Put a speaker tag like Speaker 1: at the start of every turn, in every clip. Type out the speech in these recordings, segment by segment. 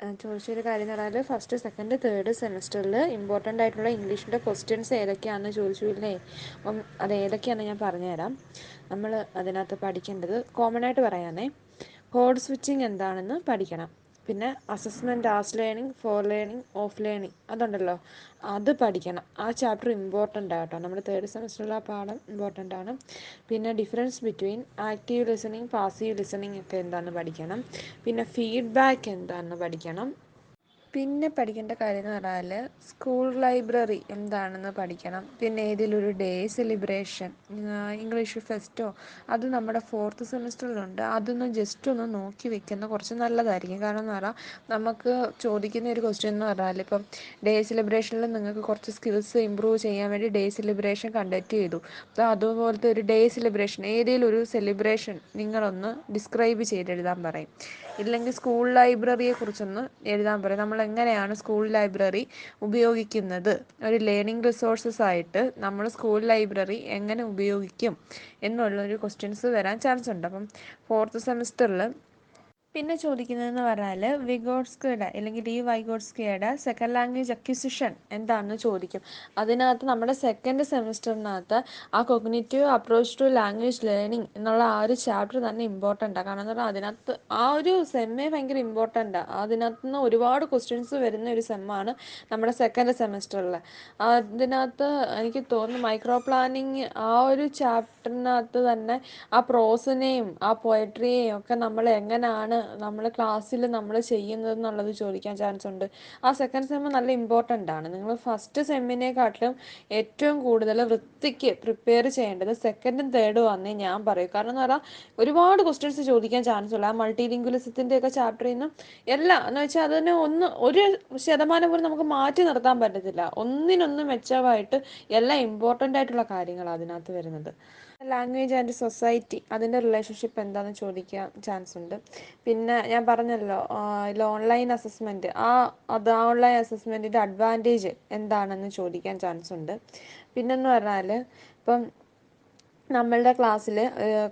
Speaker 1: ചോദിച്ചൊരു കാര്യം എന്ന് പറഞ്ഞാൽ ഫസ്റ്റ് സെക്കൻഡ് തേർഡ് സെമസ്റ്ററിൽ ഇമ്പോർട്ടന്റ് ആയിട്ടുള്ള ഇംഗ്ലീഷിന്റെ ക്വസ്റ്റ്യൻസ് ഏതൊക്കെയാണെന്ന് ചോദിച്ചു ഇല്ലേ? അപ്പം അത് ഏതൊക്കെയാണെന്ന് ഞാൻ പറഞ്ഞുതരാം. നമ്മൾ അതിനകത്ത് പഠിക്കേണ്ടത് കോമൺ ആയിട്ട് പറയാനേ കോഡ് സ്വിച്ചിങ് എന്താണെന്ന് പഠിക്കണം. പിന്നെ assessment as learning for learning of learning അതുണ്ടല്ലോ. അത് പഠിക്കണം. ആ ചാപ്റ്റർ ഇമ്പോർട്ടന്റ് ആട്ടോ നമ്മുടെ തേർഡ് സെമസ്റ്ററിലെ ആ പാഠം ഇമ്പോർട്ടന്റ് ആണ്. പിന്നെ difference between active listening passive listening ഒക്കെ എന്താണെന്ന് പഠിക്കണം. പിന്നെ ഫീഡ്ബാക്ക് എന്താണെന്ന് പഠിക്കണം. പിന്നെ പഠിക്കേണ്ട കാര്യം എന്ന് പറഞ്ഞാൽ സ്കൂൾ ലൈബ്രറി എന്താണെന്ന് പഠിക്കണം. പിന്നെ ഏതെങ്കിലും ഡേ സെലിബ്രേഷൻ ഇംഗ്ലീഷ് ഫെസ്റ്റോ അത് നമ്മുടെ ഫോർത്ത് സെമിസ്റ്ററിലുണ്ട് അതൊന്ന് ജസ്റ്റ് ഒന്ന് നോക്കി വെക്കുന്ന കുറച്ച് നല്ലതായിരിക്കും. കാരണം എന്ന് പറഞ്ഞാൽ നമുക്ക് ചോദിക്കുന്ന ഒരു ക്വസ്റ്റ്യൻ എന്ന് പറഞ്ഞാൽ ഇപ്പം ഡേ സെലിബ്രേഷനിൽ നിങ്ങൾക്ക് കുറച്ച് സ്കിൽസ് ഇമ്പ്രൂവ് ചെയ്യാൻ വേണ്ടി ഡേ സെലിബ്രേഷൻ കണ്ടക്ട് ചെയ്തു. അപ്പോൾ അതുപോലത്തെ ഒരു ഡേ സെലിബ്രേഷൻ ഏതെങ്കിലും ഒരു സെലിബ്രേഷൻ നിങ്ങളൊന്ന് ഡിസ്ക്രൈബ് ചെയ്ത് എഴുതാൻ പറയും. ഇല്ലെങ്കിൽ സ്കൂൾ ലൈബ്രറിയെ കുറിച്ചൊന്ന് എഴുതാൻ പറയും. നമ്മൾ എങ്ങനെയാണ് സ്കൂൾ ലൈബ്രറി ഉപയോഗിക്കുന്നത്? ഒരു ലേണിംഗ് റിസോഴ്സസ് ആയിട്ട് നമ്മൾ സ്കൂൾ ലൈബ്രറി എങ്ങനെ ഉപയോഗിക്കും? എന്നുള്ളൊരു ക്വസ്റ്റ്യൻസ് വരാൻ ചാൻസ് ഉണ്ട്. അപ്പം ഫോർത്ത് സെമിസ്റ്ററിൽ പിന്നെ ചോദിക്കുന്നതെന്ന് പറഞ്ഞാൽ വിഗോഡ്സ്കയുടെ അല്ലെങ്കിൽ ഡി വൈഗോഡ്സ്കയുടെ സെക്കൻഡ് ലാംഗ്വേജ് അക്വിസിഷൻ എന്താണെന്ന് ചോദിക്കും. അതിനകത്ത് നമ്മുടെ സെക്കൻഡ് സെമിസ്റ്ററിനകത്ത് ആ cognitive approach to language learning എന്നുള്ള ആ ഒരു ചാപ്റ്റർ തന്നെ ഇമ്പോർട്ടന്റ് ആണ് കാരണം എന്ന് പറഞ്ഞാൽ അതിനകത്ത് ആ ഒരു സെമ്മേ ഭയങ്കര ഇമ്പോർട്ടന്റ് ആണ് അതിനകത്ത് നിന്ന് ഒരുപാട് ക്വസ്റ്റ്യൻസ് വരുന്ന ഒരു സെമ്മാണ് നമ്മുടെ സെക്കൻഡ് സെമിസ്റ്ററിൽ അതിനകത്ത് എനിക്ക് തോന്നുന്നു മൈക്രോ പ്ലാനിങ് ആ ഒരു ചാപ്റ്ററിനകത്ത് തന്നെ ആ പ്രോസിനെയും ആ പോയട്രിയെയും ഒക്കെ നമ്മൾ എങ്ങനെയാണ് നമ്മൾ ക്ലാസ്സിൽ നമ്മൾ ചെയ്യുന്നത് എന്നുള്ളത് ചോദിക്കാൻ ചാൻസ് ഉണ്ട്. ആ സെക്കൻഡ് സെമ്മ് നല്ല ഇമ്പോർട്ടന്റ് ആണ്. നിങ്ങൾ ഫസ്റ്റ് സെമ്മിനെക്കാട്ടിലും ഏറ്റവും കൂടുതൽ വൃത്തിക്ക് പ്രിപ്പയർ ചെയ്യേണ്ടത് സെക്കൻഡും തേർഡും ആണെന്നേ ഞാൻ പറയൂ. കാരണം എന്ന് പറഞ്ഞാൽ ഒരുപാട് ക്വസ്റ്റ്യൻസ് ചോദിക്കാൻ ചാൻസ് ഉള്ള. ആ മൾട്ടി ലിംഗ്വലിസത്തിന്റെ ഒക്കെ ചാപ്റ്ററിൽ നിന്നും എല്ലാം എന്ന് വെച്ചാൽ അതിന് ഒന്ന് ഒരു ശതമാനം പോലും നമുക്ക് മാറ്റി നിർത്താൻ പറ്റത്തില്ല. ഒന്നിനൊന്ന് മെച്ചമായിട്ട് എല്ലാം ഇമ്പോർട്ടന്റ് ആയിട്ടുള്ള കാര്യങ്ങളാണ് അതിനകത്ത് വരുന്നത്. ലാംഗ്വേജ് ആൻഡ് സൊസൈറ്റി അതിന്റെ റിലേഷൻഷിപ്പ് എന്താണെന്ന് ചോദിക്കാൻ ചാൻസ് ഉണ്ട്. പിന്നെ ഞാൻ പറഞ്ഞല്ലോ ഇതിൽ ഓൺലൈൻ അസസ്മെന്റ് ആ അത് ഓൺലൈൻ അസസ്മെന്റിന്റെ അഡ്വാന്റേജ് എന്താണെന്ന് ചോദിക്കാൻ ചാൻസ് ഉണ്ട്. പിന്നെന്ന് പറഞ്ഞാൽ ഇപ്പം നമ്മളുടെ ക്ലാസ്സിൽ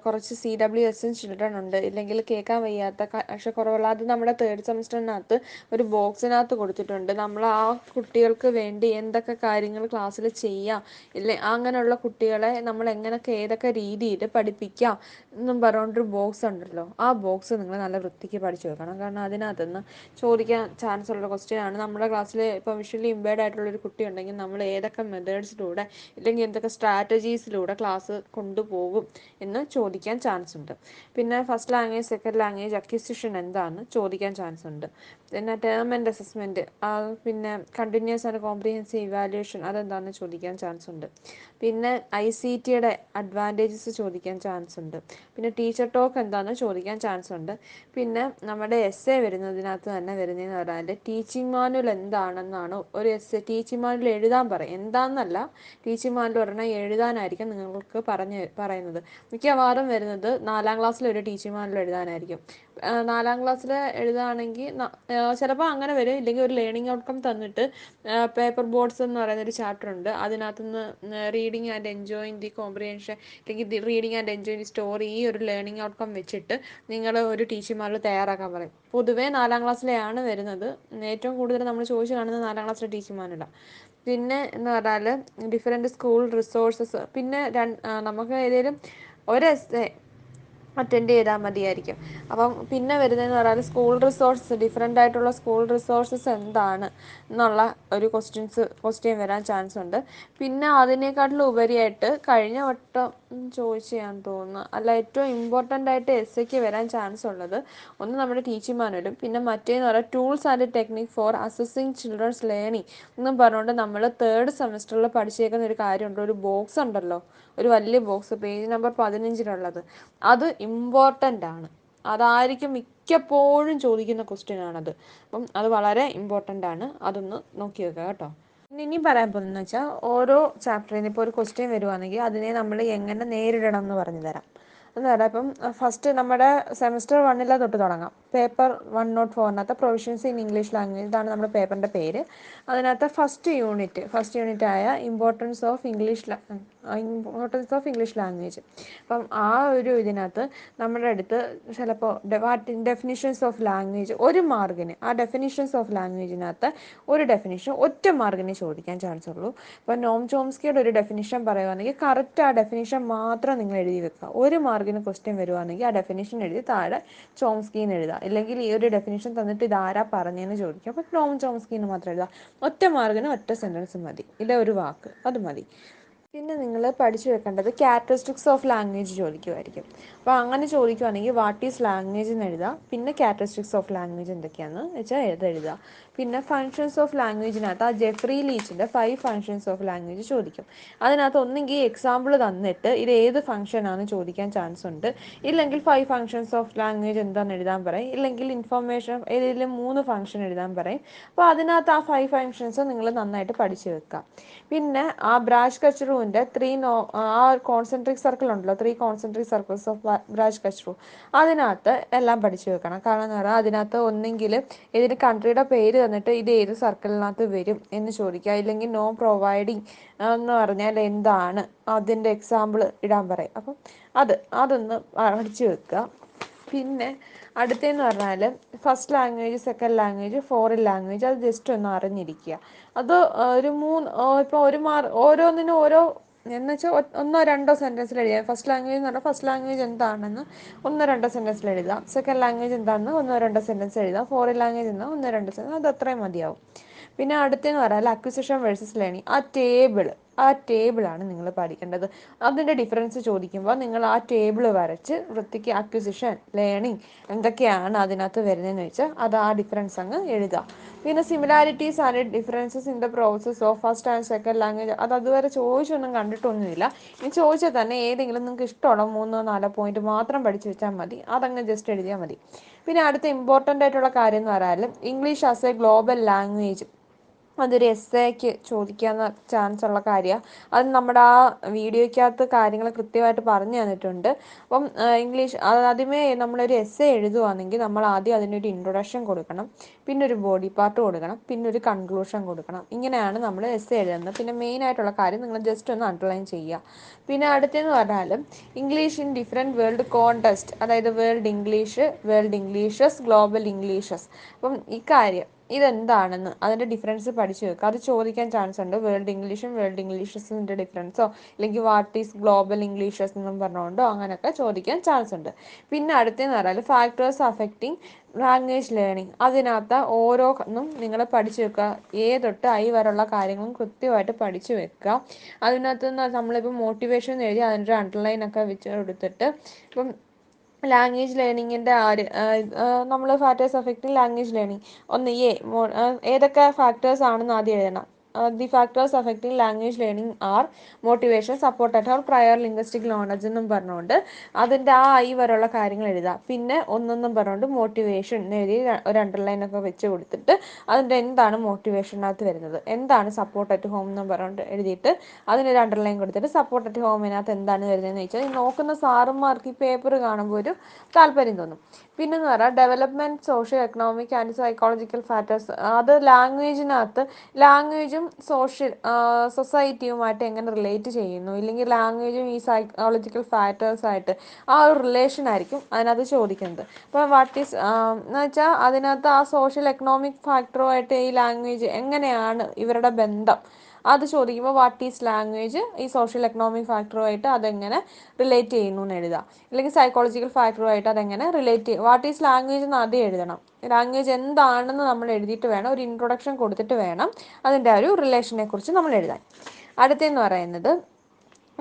Speaker 1: കുറച്ച് സി ഡബ്ല്യു എസ് ചിൽഡ്രൻ ഉണ്ട്. ഇല്ലെങ്കിൽ കേൾക്കാൻ വയ്യാത്ത അക്ഷരക്കുറവുള്ള അത് നമ്മുടെ തേർഡ് സെമിസ്റ്ററിനകത്ത് ഒരു ബോക്സിനകത്ത് കൊടുത്തിട്ടുണ്ട്. നമ്മൾ ആ കുട്ടികൾക്ക് വേണ്ടി എന്തൊക്കെ കാര്യങ്ങൾ ക്ലാസ്സിൽ ചെയ്യാം. ഇല്ലേ അങ്ങനെയുള്ള കുട്ടികളെ നമ്മൾ എങ്ങനെയൊക്കെ ഏതൊക്കെ രീതിയിൽ പഠിപ്പിക്കാം എന്നും പറഞ്ഞുകൊണ്ടൊരു ബോക്സ് ഉണ്ടല്ലോ. ആ ബോക്സ് നിങ്ങൾ നല്ല വൃത്തിക്ക് പഠിച്ചു വെക്കണം. കാരണം അതിനകത്തുനിന്ന് ചോദിക്കാൻ ചാൻസ് ഉള്ള ക്വസ്റ്റ്യൻ ആണ്. നമ്മുടെ ക്ലാസ്സിൽ ഇപ്പോൾ വിഷ്വലി ഇമ്പയർഡ് ആയിട്ടുള്ള ഒരു കുട്ടി ഉണ്ടെങ്കിൽ നമ്മൾ ഏതൊക്കെ മെത്തേഡ്സിലൂടെ ഇല്ലെങ്കിൽ എന്തൊക്കെ സ്ട്രാറ്റജീസിലൂടെ ക്ലാസ് കൊണ്ടുപോകും എന്ന് ചോദിക്കാൻ ചാൻസ് ഉണ്ട് പിന്നെ first language second language acquisition എന്താണെന്ന് ചോദിക്കാൻ ചാൻസ് ഉണ്ട് പിന്നെ ടേം ആൻഡ് അസസ്മെന്റ് പിന്നെ കണ്ടിന്യൂസ് ആൻഡ് കോംപ്രിഹെൻസീവ് ഇവാലുവേഷൻ അതെന്താണെന്ന് ചോദിക്കാൻ ചാൻസ് ഉണ്ട്. പിന്നെ ഐ സി ടിയുടെ അഡ്വാന്റേജസ് ചോദിക്കാൻ ചാൻസ് ഉണ്ട്. പിന്നെ ടീച്ചർ ടോക്ക് എന്താണെന്ന് ചോദിക്കാൻ ചാൻസ് ഉണ്ട്. പിന്നെ നമ്മുടെ എസ് എ വരുന്നതിനകത്ത് തന്നെ വരുന്നതെന്ന് പറഞ്ഞാൽ ടീച്ചിങ് മാനുവൽ എന്താണെന്നാണ് ഒരു എസ് എ ടീച്ചിങ് മാനുവൽ എഴുതാൻ പറയും. എന്താണെന്നല്ല ടീച്ചിങ് മാനുവൽ പറഞ്ഞാൽ എഴുതാനായിരിക്കും നിങ്ങൾക്ക് പറഞ്ഞ് പറയുന്നത്. മിക്കവാറും വരുന്നത് നാലാം ക്ലാസ്സിൽ ഒരു ടീച്ചിങ് മാനുവൽ എഴുതാനായിരിക്കും. നാലാം ക്ലാസ്സിൽ എഴുതുകയാണെങ്കിൽ ചിലപ്പോൾ അങ്ങനെ വരും. ഇല്ലെങ്കിൽ ഒരു ലേണിംഗ് ഔട്ട്കം തന്നിട്ട് പേപ്പർ ബോർഡ്സ് എന്ന് പറയുന്ന ഒരു ചാപ്റ്റർ ഉണ്ട് അതിനകത്ത് നിന്ന് reading and enjoying the comprehension അല്ലെങ്കിൽ reading and enjoying the story ഈ ഒരു ലേണിംഗ് ഔട്ട്കം വെച്ചിട്ട് നിങ്ങൾ ഒരു ടീച്ചർമാരിൽ തയ്യാറാക്കാൻ പറയും. പൊതുവേ നാലാം ക്ലാസ്സിലെയാണ് വരുന്നത്. ഏറ്റവും കൂടുതൽ നമ്മൾ ചോദിച്ചു കാണുന്നത് നാലാം ക്ലാസ്സിലെ ടീച്ചർമാരുടെ പിന്നെ എന്ന് പറഞ്ഞാൽ ഡിഫറെന്റ് സ്കൂൾ റിസോഴ്സസ് പിന്നെ നമുക്ക് ഏതെങ്കിലും ഒരു എസ് അറ്റൻഡ് ചെയ്താൽ മതിയായിരിക്കും. അപ്പം പിന്നെ വരുന്നതെന്ന് പറഞ്ഞാൽ സ്കൂൾ റിസോഴ്സസ് ഡിഫറെന്റ് ആയിട്ടുള്ള സ്കൂൾ റിസോഴ്സസ് എന്താണ് എന്നുള്ള ഒരു ക്വസ്റ്റ്യൻസ് ക്വസ്റ്റ്യൻ വരാൻ ചാൻസ് ഉണ്ട്. പിന്നെ അതിനേക്കാട്ടിലും ഉപരിയായിട്ട് കഴിഞ്ഞ വട്ടം ചോദിച്ചതാണെന്ന് തോന്നുന്നു. അല്ല ഏറ്റവും ഇമ്പോർട്ടന്റ് ആയിട്ട് എസ് എക്ക് വരാൻ ചാൻസ് ഉള്ളത് ഒന്ന് നമ്മുടെ ടീച്ചിങ് മാനുവലും പിന്നെ മറ്റേന്ന് പറയാം tools and technique for assessing children's learning എന്നും പറഞ്ഞുകൊണ്ട് നമ്മൾ തേർഡ് സെമസ്റ്ററിൽ പഠിച്ചേക്കുന്ന ഒരു കാര്യമുണ്ട്. ഒരു ബോക്സ് ഉണ്ടല്ലോ. ഒരു വലിയ ബോക്സ് പേജ് നമ്പർ പതിനഞ്ചിലുള്ളത് അത് ഇമ്പോർട്ടന്റ് ആണ്. അതായിരിക്കും മിക്കപ്പോഴും ചോദിക്കുന്ന ക്വസ്റ്റ്യൻ ആണത്. അപ്പം അത് വളരെ ഇമ്പോർട്ടന്റ് ആണ്. അതൊന്ന് നോക്കി വെക്കുക കേട്ടോ. ഇനി പറയാൻ പോകുന്നതെന്ന് വെച്ചാൽ ഓരോ ചാപ്റ്ററിൽ നിന്ന് ഇപ്പോൾ ഒരു ക്വസ്റ്റ്യൻ വരുവാണെങ്കിൽ അതിനെ നമ്മൾ എങ്ങനെ നേരിടണം എന്ന് പറഞ്ഞു തരാം. എന്ന് പറയാം. ഇപ്പം ഫസ്റ്റ് നമ്മുടെ സെമിസ്റ്റർ വണ്ണിലെ തൊട്ട് തുടങ്ങാം. പേപ്പർ വൺ നോട്ട് ഫോറിനകത്ത് പ്രൊവിഷൻസ് ഇൻ ഇംഗ്ലീഷ് ലാംഗ്വേജ് ഇതാണ് നമ്മുടെ പേപ്പറിന്റെ പേര്. അതിനകത്ത് ഫസ്റ്റ് യൂണിറ്റ് ഫസ്റ്റ് യൂണിറ്റ് ആയ importance of English importance of English language. അപ്പം ആ ഒരു ഇതിനകത്ത് നമ്മുടെ അടുത്ത് ചിലപ്പോൾ ഡെഫിനിഷൻസ് ഓഫ് ലാംഗ്വേജ് ഒരു മാർഗിന് ആ ഡെഫിനിഷൻസ് ഓഫ് ലാംഗ്വേജിനകത്ത് ഒരു ഡെഫിനിഷൻ ഒറ്റ മാർഗിനെ ചോദിക്കാൻ ചാൻസ് ഉള്ളൂ. ഇപ്പം നോം ചോംസ്കിയുടെ ഒരു ഡെഫിനിഷൻ പറയുവാണെങ്കിൽ കറക്റ്റ് ആ ഡെഫിനിഷൻ മാത്രം നിങ്ങൾ എഴുതി വെക്കുക. ഒരു മാർഗിന് ക്വസ്റ്റ്യൻ വരുവാണെങ്കിൽ ആ ഡെഫിനിഷൻ എഴുതി താഴെ ചോംസ്കിന്ന് എഴുതുക. ഇല്ലെങ്കിൽ ഈ ഒരു ഡെഫിനിഷൻ തന്നിട്ട് ഇതാരാ പറഞ്ഞതെന്ന് ചോദിക്കുക. അപ്പം നോം ചോംസ്കിന്ന് മാത്രം എഴുതുക. ഒറ്റ മാർഗിന് ഒറ്റ സെന്റൻസ് മതി. ഇല്ല ഒരു വാക്ക് അത് മതി. പിന്നെ നിങ്ങൾ പഠിച്ചു വെക്കേണ്ടത് ക്യാരക്ടറിസ്റ്റിക്സ് ഓഫ് ലാംഗ്വേജ് ചോദിക്കുമായിരിക്കും അപ്പോൾ അങ്ങനെ ചോദിക്കുവാണെങ്കിൽ വാട്ട് ഈസ് ലാംഗ്വേജ് എന്ന് എഴുതുക പിന്നെ ക്യാരക്ടറിസ്റ്റിക്സ് ഓഫ് ലാംഗ്വേജ് എന്തൊക്കെയാണെന്ന് വെച്ചാൽ എഴുതുക പിന്നെ ഫങ്ഷൻസ് ഓഫ് ലാംഗ്വേജിനകത്ത് ആ ജെഫ്രി ലീച്ചിന്റെ ഫൈവ് ഫങ്ഷൻസ് ഓഫ് ലാംഗ്വേജ് ചോദിക്കും. അതിനകത്ത് ഒന്നെങ്കിൽ എക്സാമ്പിൾ തന്നിട്ട് ഇത് ഏത് ഫങ്ഷനാണെന്ന് ചോദിക്കാൻ ചാൻസ് ഉണ്ട്. ഇല്ലെങ്കിൽ ഫൈവ് ഫങ്ഷൻസ് ഓഫ് ലാംഗ്വേജ് എന്താണെന്ന് എഴുതാൻ പറയും. ഇല്ലെങ്കിൽ ഇൻഫർമേഷൻ ഏതെങ്കിലും മൂന്ന് ഫങ്ഷൻ എഴുതാൻ പറയും. അപ്പോൾ അതിനകത്ത് ആ ഫൈവ് ഫങ്ഷൻസ് നിങ്ങൾ നന്നായിട്ട് പഠിച്ചു വെക്കുക പിന്നെ ആ ബ്രാഷ് കച്ച്റൂവിന്റെ ത്രീ നോ ആ ഒരു കോൺസെൻട്രിക് സർക്കിൾ ഉണ്ടല്ലോ. Three concentric circles of Braj Kachru അതിനകത്ത് എല്ലാം പഠിച്ചു വെക്കണം. കാരണം എന്ന് പറഞ്ഞാൽ അതിനകത്ത് ഒന്നെങ്കിൽ ഇതിന് കൺട്രിയുടെ പേര് തന്നിട്ട് ഇത് ഏത് സർക്കിളിനകത്ത് വരും എന്ന് ചോദിക്കുക. ഇല്ലെങ്കിൽ നോ പ്രൊവൈഡിങ് എന്ന് പറഞ്ഞാൽ എന്താണ് അതിന്റെ എക്സാമ്പിൾ ഇടാൻ പറയും. അപ്പം അത് അതൊന്ന് പഠിച്ചു വെക്കുക. പിന്നെ അടുത്തതെന്ന് പറഞ്ഞാൽ first language second language foreign language അത് ജസ്റ്റ് ഒന്ന് അറിഞ്ഞിരിക്കുക. അത് ഒരു മൂന്ന് ഇപ്പോൾ ഒരു മാർ ഓരോന്നിനും ഓരോ എന്ന് വെച്ചാൽ ഒന്നോ രണ്ടോ സെന്റൻസിൽ എഴുതുക. ഫസ്റ്റ് ലാംഗ്വേജ് എന്ന് പറഞ്ഞാൽ ഫസ്റ്റ് ലാംഗ്വേജ് എന്താണെന്ന് ഒന്നോ രണ്ടോ സെന്റൻസിൽ എഴുതാം സെക്കൻഡ് ലാംഗ്വേജ് എന്താണെന്ന് ഒന്നോ രണ്ടോ സെന്റൻസ് എഴുതാം ഫോറിൻ ലാംഗ്വേജ് എന്നാൽ ഒന്നോ രണ്ടോ സെന്റൻസ് അത് അത്രയും മതിയാവും. പിന്നെ അടുത്തെന്ന് പറഞ്ഞാൽ അക്വിസിഷൻ വേഴ്സസ് ലേണിംഗ് ആ ടേബിൾ ആ ടേബിളാണ് നിങ്ങൾ പഠിക്കേണ്ടത്. അതിന്റെ ഡിഫറൻസ് ചോദിക്കുമ്പോൾ നിങ്ങൾ ആ ടേബിൾ വരച്ച് വൃത്തിക്ക് അക്വിസിഷൻ ലേണിംഗ് എന്തൊക്കെയാണ് അതിനകത്ത് വരുന്നതെന്ന് വെച്ചാൽ അത് ആ ഡിഫറൻസ് അങ്ങ് എഴുതുക. പിന്നെ similarities and differences in the process of first and second language അത് അതുവരെ ചോദിച്ചൊന്നും കണ്ടിട്ടൊന്നുമില്ല. ഇനി ചോദിച്ചാൽ തന്നെ ഏതെങ്കിലും നിങ്ങൾക്ക് ഇഷ്ടമുള്ള മൂന്നോ നാലോ പോയിന്റ് മാത്രം പഠിച്ചു വെച്ചാൽ മതി. അതങ്ങ് ജസ്റ്റ് എഴുതിയാൽ മതി. പിന്നെ അടുത്ത ഇമ്പോർട്ടന്റ് ആയിട്ടുള്ള കാര്യം എന്ന് പറഞ്ഞാൽ English as a global language അതൊരു എസ് എക്ക് ചോദിക്കാൻ ചാൻസ് ഉള്ള കാര്യമാണ് അത് നമ്മുടെ ആ വീഡിയോയ്ക്കകത്ത് കാര്യങ്ങൾ കൃത്യമായിട്ട് പറഞ്ഞു തന്നിട്ടുണ്ട്. അപ്പം ഇംഗ്ലീഷ് ആദ്യമേ നമ്മളൊരു എസ് എ എഴുതുവാണെങ്കിൽ നമ്മൾ ആദ്യം അതിനൊരു ഇൻട്രൊഡക്ഷൻ കൊടുക്കണം. പിന്നെ ഒരു ബോഡി പാർട്ട് കൊടുക്കണം. പിന്നെ ഒരു കൺക്ലൂഷൻ കൊടുക്കണം. ഇങ്ങനെയാണ് നമ്മൾ എസ് എ എഴുതുന്നത്. പിന്നെ മെയിൻ ആയിട്ടുള്ള കാര്യം നിങ്ങൾ ജസ്റ്റ് ഒന്ന് അണ്ടർലൈൻ ചെയ്യുക. പിന്നെ അടുത്തെന്ന് പറഞ്ഞാൽ English in different world context അതായത് world English world Englishes global Englishes അപ്പം ഇക്കാര്യം ഇതെന്താണെന്ന് അതിന്റെ ഡിഫറൻസ് പഠിച്ചു വെക്കുക അത് ചോദിക്കാൻ ചാൻസ് ഉണ്ട്. വേൾഡ് ഇംഗ്ലീഷും വേൾഡ് ഇംഗ്ലീഷസിന്റെ ഡിഫറൻസോ അല്ലെങ്കിൽ വാട്ട് ഈസ് ഗ്ലോബൽ ഇംഗ്ലീഷസ് എന്നും പറഞ്ഞുകൊണ്ടോ? അങ്ങനെയൊക്കെ ചോദിക്കാൻ ചാൻസ് ഉണ്ട്. പിന്നെ അടുത്തെന്ന് പറഞ്ഞാൽ ഫാക്ടേഴ്സ് അഫക്റ്റിംഗ് ലാംഗ്വേജ് ലേണിംഗ് അതിനകത്ത് ഓരോന്നും നിങ്ങൾ പഠിച്ചു വെക്കുക ഏ തൊട്ട് ഐ വരെയുള്ള കാര്യങ്ങളും കൃത്യമായിട്ട് പഠിച്ചു വെക്കുക അതിനകത്ത് നമ്മളിപ്പോൾ മോട്ടിവേഷൻ എഴുതി അതിന്റെ അണ്ടർലൈൻ ഒക്കെ വെച്ച് കൊടുത്തിട്ട് ഇപ്പം ലാംഗ്വേജ് ലേണിങ്ങിന്റെ ആര് നമ്മൾ ഫാക്ടേഴ്സ് അഫക്റ്റിംഗ് ലാംഗ്വേജ് ലേണിംഗ് ഒന്ന് എ ഏതൊക്കെ ഫാക്ടേഴ്സ് ആണെന്ന് ആദ്യം എഴുതണം. The factors affecting language learning are motivation support at our prior linguistic knowledge എന്നും പറഞ്ഞുകൊണ്ട് അതിന്റെ ആ ഐ വരെയുള്ള കാര്യങ്ങൾ എഴുതാം പിന്നെ ഒന്നൊന്നും പറഞ്ഞുകൊണ്ട് മോട്ടിവേഷൻ എഴുതി ഒരു അണ്ടർലൈൻ ഒക്കെ വെച്ച് കൊടുത്തിട്ട് അതിന്റെ എന്താണ് മോട്ടിവേഷനകത്ത് വരുന്നത്? എന്താണ് സപ്പോർട്ട് അറ്റ് ഹോം എന്നും പറഞ്ഞുകൊണ്ട് എഴുതിയിട്ട് അതിനൊരു അണ്ടർലൈൻ കൊടുത്തിട്ട് സപ്പോർട്ട് അറ്റ് ഹോമിനകത്ത് എന്താണ് വരുന്നതെന്ന് വെച്ചാൽ നോക്കുന്ന സാറുമാർക്ക് ഈ പേപ്പർ കാണുമ്പോൾ ഒരു താല്പര്യം തോന്നും. പിന്നെന്ന് പറഞ്ഞാൽ development socio economic and psychological factors അത് ലാംഗ്വേജിനകത്ത് ലാംഗ്വേജും സോഷ്യൽ സൊസൈറ്റിയുമായിട്ട് എങ്ങനെ റിലേറ്റ് ചെയ്യുന്നു? ഇല്ലെങ്കിൽ ലാംഗ്വേജും ഈ സൈക്കോളജിക്കൽ ഫാക്ടേഴ്സായിട്ട് ആ ഒരു റിലേഷൻ ആയിരിക്കും അതിനകത്ത് ചോദിക്കുന്നത്. അപ്പോൾ വാട്ട് ഈസ് എന്ന് വെച്ചാൽ അതിനകത്ത് ആ സോഷ്യൽ എക്കണോമിക് ഫാക്ടറുമായിട്ട് ഈ ലാംഗ്വേജ് എങ്ങനെയാണ് ഇവരുടെ ബന്ധം? അത് ചോദിക്കുമ്പോൾ വാട്ട് ഈസ് ലാംഗ്വേജ് ഈ സോഷ്യൽ എക്കണോമിക് ഫാക്ടറുമായിട്ട് അതെങ്ങനെ റിലേറ്റ് ചെയ്യുന്നു എന്ന് എഴുതുക. അല്ലെങ്കിൽ സൈക്കോളജിക്കൽ ഫാക്ടറുമായിട്ട് അതെങ്ങനെ റിലേറ്റ് ചെയ്യും വാട്ട് ഈസ് ലാംഗ്വേജ് എന്ന് ആദ്യം എഴുതണം. ലാംഗ്വേജ് എന്താണെന്ന് നമ്മൾ എഴുതിയിട്ട് വേണം ഒരു ഇൻട്രൊഡക്ഷൻ കൊടുത്തിട്ട് വേണം അതിന്റെ ആ ഒരു റിലേഷനെ കുറിച്ച് നമ്മൾ എഴുതാൻ. അടുത്തെന്ന് പറയുന്നത്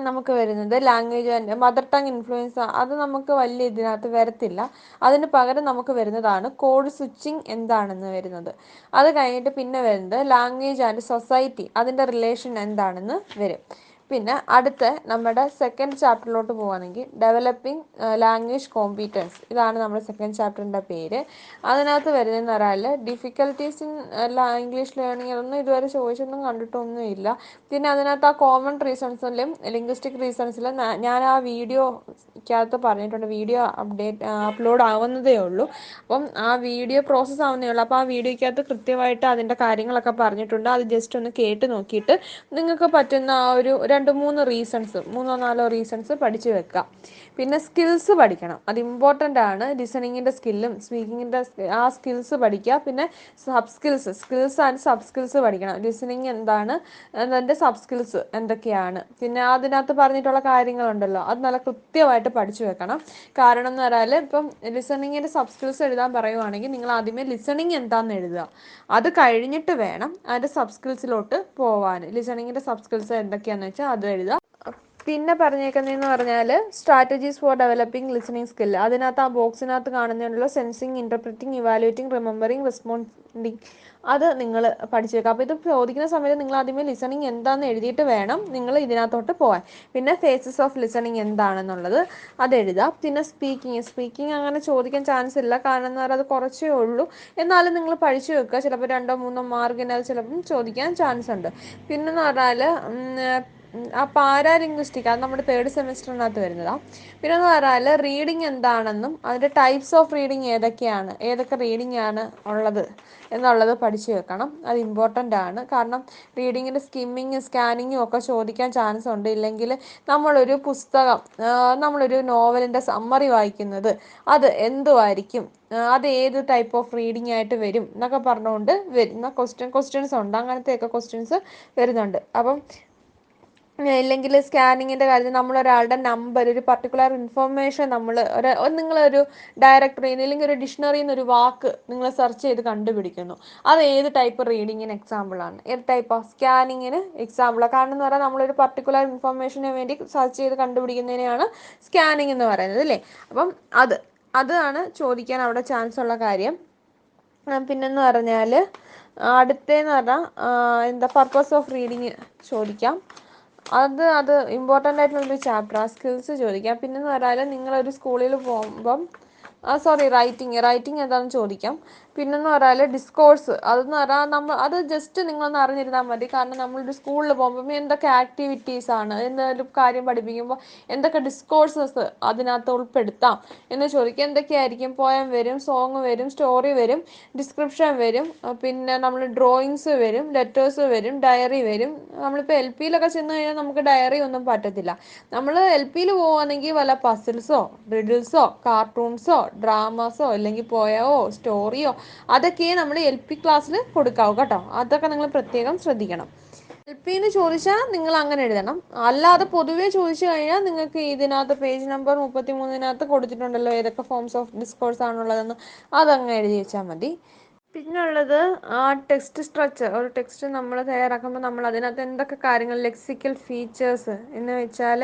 Speaker 1: നമുക്ക് വരുന്നത്. ലാംഗ്വേജ് മദർ ടങ് ഇൻഫ്ലുവൻസ് അത് നമുക്ക് വലിയ ഇതിനകത്ത് വരത്തില്ല. അതിന് പകരം നമുക്ക് വരുന്നതാണ് കോഡ് സ്വിച്ചിങ് എന്താണെന്ന് വരുന്നത്. അത് കഴിഞ്ഞിട്ട് പിന്നെ വരുന്നത് ലാംഗ്വേജ് ആൻഡ് സൊസൈറ്റി അതിന്റെ റിലേഷൻ എന്താണെന്ന് വരും. പിന്നെ അടുത്ത നമ്മുടെ സെക്കൻഡ് ചാപ്റ്ററിലോട്ട് പോവുകയാണെങ്കിൽ ഡെവലപ്പിംഗ് ലാംഗ്വേജ് കോമ്പീറ്റൻസ് ഇതാണ് നമ്മുടെ സെക്കൻഡ് ചാപ്റ്ററിന്റെ പേര്. അതിനകത്ത് വരുന്നതെന്ന് പറഞ്ഞാൽ ഡിഫിക്കൽട്ടീസ് ഇൻ ഇംഗ്ലീഷ് ലേണിംഗ് ഒന്നും ഇതുവരെ ചോദിച്ചൊന്നും കണ്ടിട്ടൊന്നും ഇല്ല പിന്നെ അതിനകത്ത് ആ കോമൺ റീസൺസിലും ലിംഗ്വിസ്റ്റിക് റീസൺസിലും ഞാൻ ആ വീഡിയോക്കകത്ത് പറഞ്ഞിട്ടുണ്ട്. വീഡിയോ അപ്ഡേറ്റ് അപ്ലോഡ് ആവുന്നതേ ഉള്ളൂ. അപ്പം ആ വീഡിയോ പ്രോസസ്സ് ആവുന്നേ ഉള്ളൂ. അപ്പോൾ ആ വീഡിയോക്കകത്ത് കൃത്യമായിട്ട് അതിന്റെ കാര്യങ്ങളൊക്കെ പറഞ്ഞിട്ടുണ്ട്. അത് ജസ്റ്റ് ഒന്ന് കേട്ട് നോക്കിയിട്ട് നിങ്ങൾക്ക് പറ്റുന്ന ആ ഒരു രണ്ട് മൂന്ന് റീസൺസ് മൂന്നോ നാലോ റീസൺസ് പഠിച്ചു വെക്കാം. പിന്നെ സ്കിൽസ് പഠിക്കണം. അത് ഇമ്പോർട്ടന്റ് ആണ്. ലിസണിങ്ങിന്റെ സ്കില്ലും സ്പീക്കിങ്ങിന്റെ ആ സ്കിൽസ് പഠിക്കുക. പിന്നെ sub skills skills and sub skills പഠിക്കണം. ലിസണിങ് എന്താണ്? അതിന്റെ സബ് സ്കിൽസ് എന്തൊക്കെയാണ്? പിന്നെ അതിനകത്ത് പറഞ്ഞിട്ടുള്ള കാര്യങ്ങളുണ്ടല്ലോ. അത് നല്ല കൃത്യമായിട്ട് പഠിച്ചു വെക്കണം. കാരണം എന്ന് പറഞ്ഞാൽ ഇപ്പം ലിസണിങ്ങിന്റെ സബ് സ്കിൽസ് എഴുതാൻ പറയുവാണെങ്കിൽ നിങ്ങൾ ആദ്യമേ ലിസണിങ് എന്താണെന്ന് എഴുതുക. അത് കഴിഞ്ഞിട്ട് വേണം അതിന്റെ സബ് സ്കിൽസിലോട്ട് പോവാൻ ലിസണിങ്ങിന്റെ സബ് സ്കിൽസ് എന്തൊക്കെയാണെന്ന് വെച്ചാൽ അത് എഴുതാം. പിന്നെ പറഞ്ഞേക്കുന്നതെന്ന് പറഞ്ഞാൽ strategies for developing listening skill അതിനകത്ത് ആ ബോക്സിനകത്ത് കാണുന്നതിനുള്ള sensing interpreting evaluating remembering responding അത് നിങ്ങൾ പഠിച്ചേക്കുക അപ്പോൾ ഇത് ചോദിക്കുന്ന സമയത്ത് നിങ്ങൾ ആദ്യമേ ലിസണിങ് എന്താണെന്ന് എഴുതിയിട്ട് വേണം നിങ്ങൾ ഇതിനകത്തോട്ട് പോകാൻ പിന്നെ ഫേസസ് ഓഫ് ലിസണിങ് എന്താണെന്നുള്ളത് അത് എഴുതാം. പിന്നെ സ്പീക്കിംഗ് സ്പീക്കിംഗ് അങ്ങനെ ചോദിക്കാൻ ചാൻസ് ഇല്ല. കാരണം അത് കുറച്ചേ ഉള്ളൂ. എന്നാലും നിങ്ങൾ പഠിച്ചു വെക്കുക. ചിലപ്പോൾ രണ്ടോ മൂന്നോ മാർക്കിന് അത് ചിലപ്പം ചോദിക്കാൻ ചാൻസ് ഉണ്ട്. പിന്നെ എന്ന് പറഞ്ഞാൽ ആ പാരാ ലിംഗ്വിസ്റ്റിക് അത് നമ്മുടെ തേർഡ് സെമിസ്റ്ററിനകത്ത് വരുന്നതാ. പിന്നെ എന്ന് പറഞ്ഞാൽ റീഡിങ് എന്താണെന്നും അതിന്റെ ടൈപ്സ് ഓഫ് റീഡിങ് ഏതൊക്കെയാണ് ഏതൊക്കെ റീഡിംഗ് ആണ് ഉള്ളത് എന്നുള്ളത് പഠിച്ചു വെക്കണം. അത് ഇമ്പോർട്ടന്റ് ആണ്. കാരണം റീഡിങ്ങിന്റെ സ്കിമ്മിങ് സ്കാനിങ്ങും ഒക്കെ ചോദിക്കാൻ ചാൻസ് ഉണ്ട്. ഇല്ലെങ്കിൽ നമ്മളൊരു പുസ്തകം നമ്മളൊരു നോവലിന്റെ സമ്മറി വായിക്കുന്നത് അത് എന്തുമായിരിക്കും അത് ഏത് ടൈപ്പ് ഓഫ് റീഡിംഗ് ആയിട്ട് വരും? എന്നൊക്കെ പറഞ്ഞുകൊണ്ട് വരുന്ന ക്വസ്റ്റ്യൻ ക്വസ്റ്റ്യൻസ് ഉണ്ട്. അങ്ങനത്തെയൊക്കെ ക്വസ്റ്റ്യൻസ് വരുന്നുണ്ട്. അപ്പം ഇല്ലെങ്കിൽ സ്കാനിങ്ങിന്റെ കാര്യത്തിൽ നമ്മളൊരാളുടെ നമ്പർ ഒരു പർട്ടിക്കുലർ ഇൻഫർമേഷൻ നമ്മൾ ഒരു നിങ്ങളൊരു ഡയറക്ടറിയിൽ അല്ലെങ്കിൽ ഒരു ഡിക്ഷണറിയിൽ നിന്ന് ഒരു വാക്ക് നിങ്ങൾ സെർച്ച് ചെയ്ത് കണ്ടുപിടിക്കുന്നു. അത് ഏത് ടൈപ്പ് റീഡിങ്ങിന് എക്സാമ്പിളാണ് ഏത് ടൈപ്പ് ഓഫ് സ്കാനിങ്ങിന് എക്സാമ്പിളാണ് കാരണം എന്ന് പറഞ്ഞാൽ നമ്മളൊരു പർട്ടിക്കുലർ ഇൻഫർമേഷന് വേണ്ടി സെർച്ച് ചെയ്ത് കണ്ടുപിടിക്കുന്നതിനെയാണ് സ്കാനിങ് എന്ന് പറയുന്നത് അല്ലേ? അപ്പം അത് അതാണ് ചോദിക്കാൻ അവിടെ ചാൻസ് ഉള്ള കാര്യം. പിന്നെന്ന് പറഞ്ഞാൽ അടുത്തേന്ന് പറഞ്ഞാൽ എന്താ പർപ്പസ് ഓഫ് റീഡിങ് ചോദിക്കാം. അത് അത് ഇമ്പോർട്ടന്റ് ആയിട്ടുള്ളൊരു ചാപ്റ്റർ സ്കിൽസ് ചോദിക്കാം. പിന്നെ എന്ന് പറഞ്ഞാൽ നിങ്ങളൊരു സ്കൂളിൽ പോകുമ്പം ആ സോറി റൈറ്റിംഗ് റൈറ്റിംഗ് എന്താണെന്ന് ചോദിക്കാം. പിന്നെന്ന് പറയാൽ ഡിസ്കോഴ്സ് അതെന്ന് പറഞ്ഞാൽ നമ്മൾ അത് ജസ്റ്റ് നിങ്ങളൊന്ന് അറിഞ്ഞിരുന്നാൽ മതി. കാരണം നമ്മളൊരു സ്കൂളിൽ പോകുമ്പോൾ എന്തൊക്കെ ആക്ടിവിറ്റീസ് ആണ് എന്തെങ്കിലും കാര്യം പഠിപ്പിക്കുമ്പോൾ എന്തൊക്കെ ഡിസ്കോഴ്സസ് അതിനകത്ത് ഉൾപ്പെടുത്താം എന്ന് ചോദിക്കുക എന്തൊക്കെയായിരിക്കും? പോയം വരും സോങ് വരും സ്റ്റോറി വരും ഡിസ്ക്രിപ്ഷൻ വരും പിന്നെ നമ്മൾ ഡ്രോയിങ്സ് വരും ലെറ്റേഴ്സ് വരും ഡയറി വരും. നമ്മളിപ്പോൾ എൽ പിയിലൊക്കെ ചെന്ന് കഴിഞ്ഞാൽ നമുക്ക് ഡയറി ഒന്നും പറ്റത്തില്ല. നമ്മൾ എൽ പിയിൽ പോവുകയാണെങ്കിൽ വല്ല പസിൽസോ റിഡിൽസോ കാർട്ടൂൺസോ ഡ്രാമാസോ അല്ലെങ്കിൽ പോയോ സ്റ്റോറിയോ അതൊക്കെ നമ്മൾ എൽ പി ക്ലാസ്സിൽ കൊടുക്കാവൂ കേട്ടോ. അതൊക്കെ നിങ്ങൾ പ്രത്യേകം ശ്രദ്ധിക്കണം. എൽ പി എന്ന് ചോദിച്ചാൽ നിങ്ങൾ അങ്ങനെ എഴുതണം. അല്ലാതെ പൊതുവേ ചോദിച്ചു കഴിഞ്ഞാൽ നിങ്ങൾക്ക് ഇതിനകത്ത് പേജ് നമ്പർ മുപ്പത്തി മൂന്നിനകത്ത് കൊടുത്തിട്ടുണ്ടല്ലോ ഏതൊക്കെ ഫോംസ് ഓഫ് ഡിസ്കോഴ്സ് ആണുള്ളതെന്ന്. അതങ്ങ് എഴുതി വെച്ചാൽ മതി. പിന്നുള്ളത് ആ ടെക്സ്റ്റ് സ്ട്രക്ചർ ഒരു ടെക്സ്റ്റ് നമ്മൾ തയ്യാറാക്കുമ്പോൾ നമ്മൾ അതിനകത്ത് എന്തൊക്കെ കാര്യങ്ങൾ ലെക്സിക്കൽ ഫീച്ചേഴ്സ് എന്ന് വെച്ചാൽ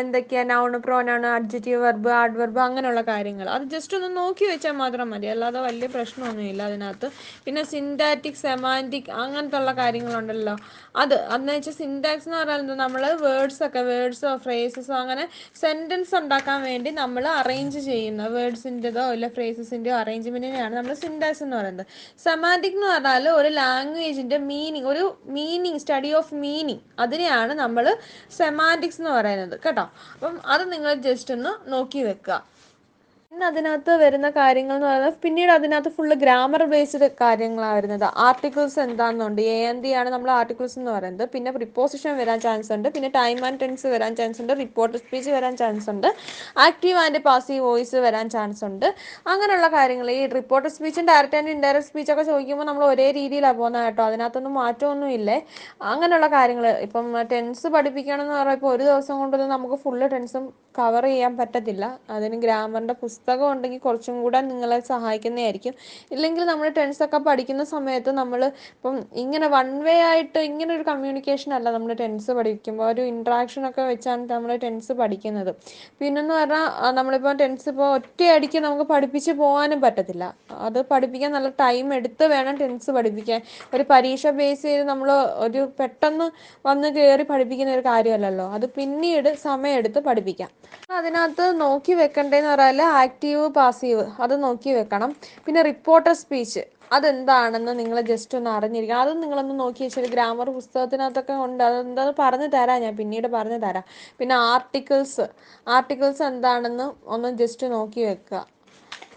Speaker 1: എന്തൊക്കെയാണ് noun pronoun adjective verb adverb അങ്ങനെയുള്ള കാര്യങ്ങൾ അത് ജസ്റ്റ് ഒന്ന് നോക്കി വെച്ചാൽ മാത്രം മതി. അല്ലാതെ വലിയ പ്രശ്നമൊന്നുമില്ല അതിനകത്ത്. പിന്നെ സിന്റാറ്റിക് സെമാന്റിക് അങ്ങനത്തെ ഉള്ള കാര്യങ്ങളുണ്ടല്ലോ. അത് അതെന്ന് വെച്ചാൽ സിന്റാക്സ് എന്ന് പറയുന്നത് നമ്മൾ വേർഡ്സ് ഒക്കെ വേർഡ്സോ ഫ്രേസസോ അങ്ങനെ സെന്റൻസ് ഉണ്ടാക്കാൻ വേണ്ടി നമ്മൾ അറേഞ്ച് ചെയ്യുന്ന വേർഡ്സിന്റെതോ അല്ല ഫ്രേസസിന്റെയോ അറേഞ്ച്മെന്റിനെയാണ് നമ്മൾ സിന്റാക്സ് എന്ന് പറയുന്നത്. സമാന്റിക് എന്ന് പറഞ്ഞാൽ ഒരു ലാംഗ്വേജിന്റെ മീനിങ് ഒരു മീനിങ് സ്റ്റഡി ഓഫ് മീനിങ് അതിനെയാണ് നമ്മൾ സെമാന്റിക്സ് എന്ന് പറയുന്നത്. കേട്ടോ? അപ്പം അത് നിങ്ങൾ ജസ്റ്റ് ഒന്ന് നോക്കി വെക്കുക. പിന്നെ അതിനകത്ത് വരുന്ന കാര്യങ്ങൾ എന്ന് പറയുന്നത് പിന്നീട് അതിനകത്ത് ഫുള്ള് ഗ്രാമർ ബേസ്ഡ് കാര്യങ്ങളാണ് വരുന്നത്. ആർട്ടിക്കിൾസ് എന്താണെന്നുണ്ട് എ എൻ ഡി ആണ് നമ്മൾ ആർട്ടിക്കിൾസ് എന്ന് പറയുന്നത്. പിന്നെ പ്രിപ്പോസിഷൻ വരാൻ ചാൻസ് ഉണ്ട് പിന്നെ ടൈം ആൻഡ് ടെൻസ് വരാൻ ചാൻസ് ഉണ്ട് റിപ്പോർട്ട് സ്പീച്ച് വരാൻ ചാൻസ് ഉണ്ട് ആക്റ്റീവ് ആൻഡ് പാസീവ് വോയിസ് വരാൻ ചാൻസ് ഉണ്ട്. അങ്ങനെയുള്ള കാര്യങ്ങൾ. ഈ റിപ്പോർട്ട് സ്പീച്ചും ഡയറക്റ്റ് ആൻഡ് ഇൻഡയറക്റ്റ് സ്പീച്ചൊക്കെ ചോദിക്കുമ്പോൾ നമ്മൾ ഒരേ രീതിയിലാണ് പോകുന്നത് കേട്ടോ. അതിനകത്തൊന്നും മാറ്റമൊന്നും ഇല്ലേ. അങ്ങനെയുള്ള കാര്യങ്ങൾ. ഇപ്പം ടെൻസ് പഠിപ്പിക്കണം എന്ന് പറയുമ്പോൾ ഒരു ദിവസം കൊണ്ടൊന്നും നമുക്ക് ഫുള്ള് ടെൻസും കവർ ചെയ്യാൻ പറ്റത്തില്ല. അതിന് ഗ്രാമറിന്റെ പുസ്തകം ഉണ്ടെങ്കിൽ കുറച്ചും കൂടെ നിങ്ങളെ സഹായിക്കുന്നതായിരിക്കും. ഇല്ലെങ്കിൽ നമ്മൾ ടെൻസൊക്കെ പഠിക്കുന്ന സമയത്ത് നമ്മൾ ഇപ്പം ഇങ്ങനെ വൺ വേ ആയിട്ട് ഇങ്ങനെ ഒരു കമ്മ്യൂണിക്കേഷൻ അല്ല നമ്മൾ ടെൻസ് പഠിക്കുമ്പോൾ ഒരു ഇൻട്രാക്ഷൻ ഒക്കെ വെച്ചാണ് നമ്മൾ ടെൻസ് പഠിക്കുന്നത്. പിന്നെന്ന് പറഞ്ഞാൽ നമ്മളിപ്പോൾ ടെൻസ് ഇപ്പോൾ ഒറ്റയടിക്ക് നമുക്ക് പഠിപ്പിച്ച് പോകാനും പറ്റത്തില്ല. അത് പഠിപ്പിക്കാൻ നല്ല ടൈം എടുത്ത് വേണം ടെൻസ് പഠിപ്പിക്കാൻ. ഒരു പരീക്ഷ ബേസ് ചെയ്ത് നമ്മൾ ഒരു പെട്ടെന്ന് വന്ന് കയറി പഠിപ്പിക്കുന്ന ഒരു കാര്യമല്ലല്ലോ. അത് പിന്നീട് സമയമെടുത്ത് പഠിപ്പിക്കാം. അതിനകത്ത് നോക്കി വെക്കേണ്ടതെന്ന് പറഞ്ഞാൽ ആക്റ്റീവ് പാസീവ് അത് നോക്കി വെക്കണം. പിന്നെ റിപ്പോർട്ടർ സ്പീച്ച് അതെന്താണെന്ന് നിങ്ങൾ ജസ്റ്റ് ഒന്ന് അറിഞ്ഞിരിക്കണം. അതും നിങ്ങളൊന്ന് നോക്കി വെച്ചാൽ ഗ്രാമർ പുസ്തകത്തിനകത്തൊക്കെ ഉണ്ട്. അതെന്താ പറഞ്ഞു തരാം ഞാൻ. പിന്നീട് പറഞ്ഞു തരാം. പിന്നെ ആർട്ടിക്കിൾസ് ആർട്ടിക്കിൾസ് എന്താണെന്ന് ഒന്ന് ജസ്റ്റ് നോക്കി വെക്കുക.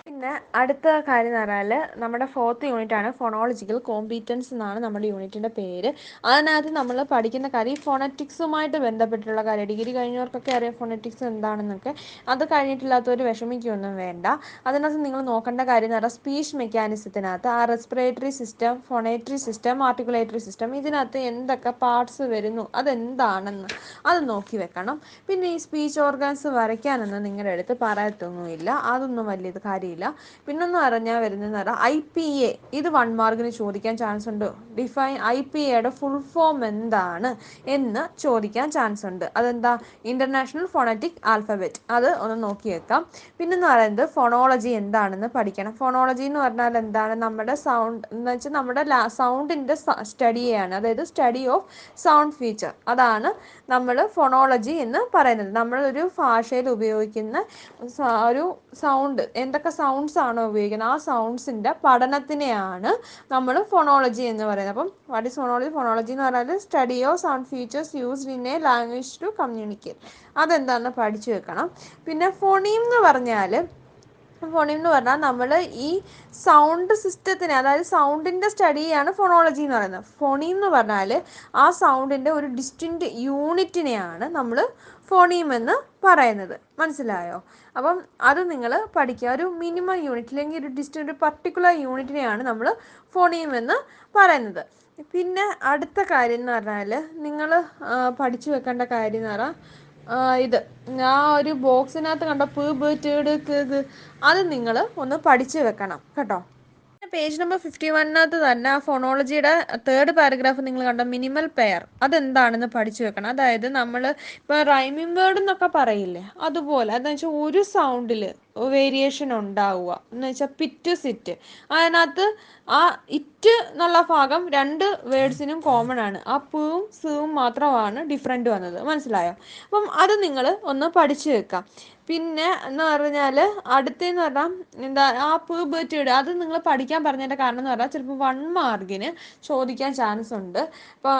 Speaker 1: പിന്നെ അടുത്ത കാര്യം എന്ന് പറഞ്ഞാൽ നമ്മുടെ ഫോർത്ത് യൂണിറ്റ് ആണ് ഫോണോളജിക്കൽ കോമ്പീറ്റൻസ് എന്നാണ് നമ്മുടെ യൂണിറ്റിന്റെ പേര്. അതിനകത്ത് നമ്മൾ പഠിക്കുന്ന കാര്യം ഫോണറ്റിക്സുമായിട്ട് ബന്ധപ്പെട്ടിട്ടുള്ള കാര്യം. ഡിഗ്രി കഴിഞ്ഞവർക്കൊക്കെ അറിയാം ഫോണറ്റിക്സ് എന്താണെന്നൊക്കെ അത് കഴിഞ്ഞിട്ടില്ലാത്തവർ വിഷമിക്കുകയൊന്നും വേണ്ട. അതിനകത്ത് നിങ്ങൾ നോക്കേണ്ട കാര്യം എന്ന് പറഞ്ഞാൽ സ്പീച്ച് മെക്കാനിസത്തിനകത്ത് ആ respiratory system phonatory system articulatory system ഇതിനകത്ത് എന്തൊക്കെ പാർട്സ് വരുന്നു അതെന്താണെന്ന് അത് നോക്കി വെക്കണം. പിന്നെ ഈ സ്പീച്ച് ഓർഗാൻസ് വരയ്ക്കാനൊന്നും നിങ്ങളുടെ അടുത്ത് പറയത്തൊന്നുമില്ല. അതൊന്നും വലിയ കാര്യമില്ല പിന്നൊന്ന് പറഞ്ഞാൽ വരുന്നതെന്ന് പറഞ്ഞാൽ ഐ പി എ ഇത് വൺ മാർക്കിന് ചോദിക്കാൻ ചാൻസ് ഉണ്ട്. ഡിഫൈൻ ഐ പി എയുടെ ഫുൾ ഫോം എന്താണ് എന്ന് ചോദിക്കാൻ ചാൻസ് ഉണ്ട്. അതെന്താ? ഇന്റർനാഷണൽ ഫോണറ്റിക് ആൽഫബറ്റ് അത് ഒന്ന് നോക്കിയേക്കാം പിന്നെന്ന് പറയുന്നത് ഫോണോളജി എന്താണെന്ന് പഠിക്കണം. ഫോണോളജി എന്ന് പറഞ്ഞാൽ എന്താണ്? നമ്മുടെ സൗണ്ട് എന്ന് വെച്ചാൽ നമ്മുടെ സൗണ്ടിന്റെ സ്റ്റഡിയാണ് അതായത് സ്റ്റഡി ഓഫ് സൗണ്ട് ഫീച്ചർ അതാണ് നമ്മൾ ഫോണോളജി എന്ന് പറയുന്നത്. നമ്മളൊരു ഭാഷയിൽ ഉപയോഗിക്കുന്ന ഒരു സൗണ്ട് എന്തൊക്കെ സൗണ്ട്സ് ആണോ ഉപയോഗിക്കുന്നത്. ആ സൗണ്ട്സിന്റെ പഠനത്തിനെയാണ് നമ്മൾ ഫോണോളജി എന്ന് പറയുന്നത്. അപ്പം വാട്ട് ഈസ് ഫോണോളജി ഫോണോളജി എന്ന് പറഞ്ഞാൽ study of sound features used in a language to communicate അതെന്താണെന്ന് പഠിച്ചു വെക്കണം. പിന്നെ ഫോണീം എന്ന് പറഞ്ഞാൽ ഫോണീം എന്ന് പറഞ്ഞാൽ നമ്മൾ ഈ സൗണ്ട് സിസ്റ്റത്തിന് അതായത് സൗണ്ടിന്റെ സ്റ്റഡിയാണ് ഫോണോളജി എന്ന് പറയുന്നത്. ഫോണീം എന്ന് പറഞ്ഞാൽ ആ സൗണ്ടിന്റെ ഒരു ഡിസ്റ്റിന്റ് യൂണിറ്റിനെയാണ് നമ്മൾ ഫോണീം എന്ന് പറയുന്നത്. മനസ്സിലായോ? അപ്പം അത് നിങ്ങൾ പഠിക്കുക. ഒരു മിനിമം യൂണിറ്റ് അല്ലെങ്കിൽ ഒരു ഡിസ്റ്റൻ ഒരു പർട്ടിക്കുലർ യൂണിറ്റിനെയാണ് നമ്മൾ ഫോണിയം എന്ന് പറയുന്നത്. പിന്നെ അടുത്ത കാര്യം എന്ന് പറഞ്ഞാൽ നിങ്ങൾ പഠിച്ചു വെക്കേണ്ട കാര്യം എന്ന് പറഞ്ഞാൽ ഇത്. ആ ഒരു ബോക്സിനകത്ത് കണ്ട പ് ബ് ടേഡ് അത് നിങ്ങൾ ഒന്ന് പഠിച്ചു വെക്കണം. കേട്ടോ? പേജ് നമ്പർ ഫിഫ്റ്റി വണ്ണിനകത്ത് തന്നെ ആ ഫോണോളജിയുടെ തേർഡ് പാരഗ്രാഫ് നിങ്ങൾ കണ്ട? മിനിമൽ പെയർ അതെന്താണെന്ന് പഠിച്ചു വെക്കണം. അതായത് നമ്മൾ ഇപ്പൊ റൈമിംഗ് വേർഡ് എന്നൊക്കെ പറയില്ലേ? അതുപോലെ അതെന്ന് വെച്ചാൽ ഒരു സൗണ്ടിൽ വേരിയേഷൻ ഉണ്ടാവുക. എന്ന് വെച്ചാൽ പിറ്റ് സിറ്റ് അതിനകത്ത് ആ ഇറ്റ് എന്നുള്ള ഭാഗം രണ്ട് വേർഡ്സിനും കോമൺ ആണ്. ആ പൂവും സൂവും മാത്രമാണ് ഡിഫറെന്റ് വന്നത്. മനസ്സിലായോ? അപ്പം അത് നിങ്ങൾ ഒന്ന് പഠിച്ചു വെക്കാം. പിന്നെ എന്ന് പറഞ്ഞാൽ അടുത്തെന്ന് പറഞ്ഞാൽ എന്താ ആ പ് ബേറ്റിയുടെ അത് നിങ്ങൾ പഠിക്കാൻ പറഞ്ഞതിന്റെ കാരണം എന്ന് പറഞ്ഞാൽ ചിലപ്പോൾ വൺ മാർക്കിന് ചോദിക്കാൻ ചാൻസ് ഉണ്ട്. ഇപ്പോൾ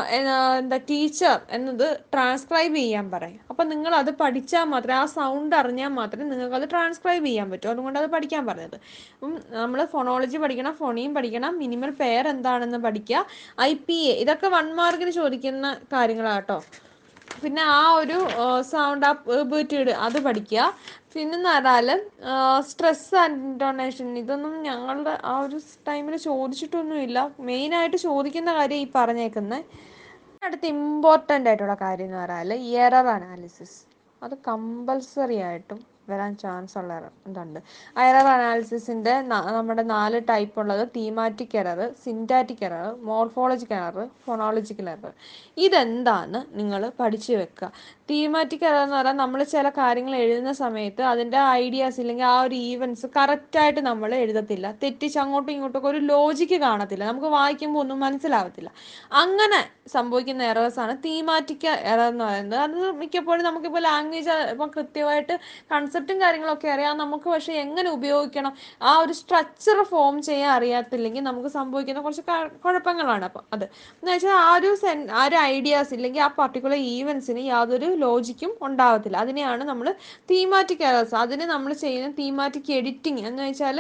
Speaker 1: എന്താ ടീച്ചർ എന്നത് ട്രാൻസ്ക്രൈബ് ചെയ്യാൻ പറയും. അപ്പോൾ നിങ്ങൾ അത് പഠിച്ചാൽ മാത്രമേ ആ സൗണ്ട് അറിഞ്ഞാൽ മാത്രമേ നിങ്ങൾക്ക് അത് ട്രാൻസ്ക്രൈബ് ചെയ്യാൻ പറ്റൂ. അതുകൊണ്ട് അത് പഠിക്കാൻ പറഞ്ഞത്. അപ്പം നമ്മൾ ഫോണോളജി പഠിക്കണം ഫോണിയും പഠിക്കണം മിനിമൽ പെയർ എന്താണെന്ന് പഠിക്കുക ഐ പി എ ഇതൊക്കെ വൺ മാർക്കിന് ചോദിക്കുന്ന കാര്യങ്ങളാട്ടോ. പിന്നെ ആ ഒരു സൗണ്ട് ആ ബേറ്റിഡ് അത് പഠിക്കുക പിന്നെന്ന് പറഞ്ഞാൽ സ്ട്രെസ് ഇന്റോണേഷൻ ഇതൊന്നും ഞങ്ങളുടെ ആ ഒരു ടൈമിൽ ചോദിച്ചിട്ടൊന്നുമില്ല. മെയിനായിട്ട് ചോദിക്കുന്ന കാര്യം ഈ പറഞ്ഞേക്കുന്നത് അടുത്ത ഇമ്പോർട്ടന്റ് ആയിട്ടുള്ള കാര്യം എന്ന് പറഞ്ഞാൽ എറർ അനാലിസിസ് അത് കമ്പൽസറി ആയിട്ടും വരാൻ ചാൻസ് ഉള്ള ഇതുണ്ട്. എറർ അനാലിസിസിന്റെ നമ്മുടെ നാല് ടൈപ്പ് ഉള്ളത് thematic error syntactic error morphological error phonological error ഇതെന്താന്ന് നിങ്ങൾ പഠിച്ചു വെക്കുക തീമാറ്റിക് എറർ എന്ന് പറഞ്ഞാൽ നമ്മൾ ചില കാര്യങ്ങൾ എഴുതുന്ന സമയത്ത് അതിന്റെ ഐഡിയാസ് ഇല്ലെങ്കിൽ ആ ഒരു ഈവൻസ് കറക്റ്റായിട്ട് നമ്മൾ എഴുതത്തില്ല. തെറ്റിച്ച് അങ്ങോട്ടും ഇങ്ങോട്ടും ഒരു ലോജിക്ക് കാണത്തില്ല. നമുക്ക് വായിക്കുമ്പോൾ ഒന്നും മനസ്സിലാവത്തില്ല. അങ്ങനെ സംഭവിക്കുന്ന എറേഴ്സ് ആണ് തീമാറ്റിക് എറർ എന്ന് പറയുന്നത്. അത് മിക്കപ്പോഴും നമുക്കിപ്പോൾ ലാംഗ്വേജ് ഇപ്പം കൃത്യമായിട്ട് കൺസെപ്റ്റും കാര്യങ്ങളൊക്കെ അറിയാം. നമുക്ക് പക്ഷെ എങ്ങനെ ഉപയോഗിക്കണം? ആ ഒരു സ്ട്രക്ചർ ഫോം ചെയ്യാൻ അറിയാത്തില്ലെങ്കിൽ നമുക്ക് സംഭവിക്കുന്ന കുറച്ച് കുഴപ്പങ്ങളാണ് അപ്പം അത്. എന്ന് വെച്ചാൽ ആ ഒരു സെൻ ആ ഒരു ഐഡിയാസ് ഇല്ലെങ്കിൽ ആ പർട്ടിക്കുലർ ഈവൻസിന് യാതൊരു ലോജിക്കും ഉണ്ടാവത്തില്ല. അതിനെയാണ് നമ്മൾ തീമാറ്റിക് എറേഴ്സ് അതിന് നമ്മൾ ചെയ്യുന്ന തീമാറ്റിക് എഡിറ്റിംഗ് എന്ന് വെച്ചാൽ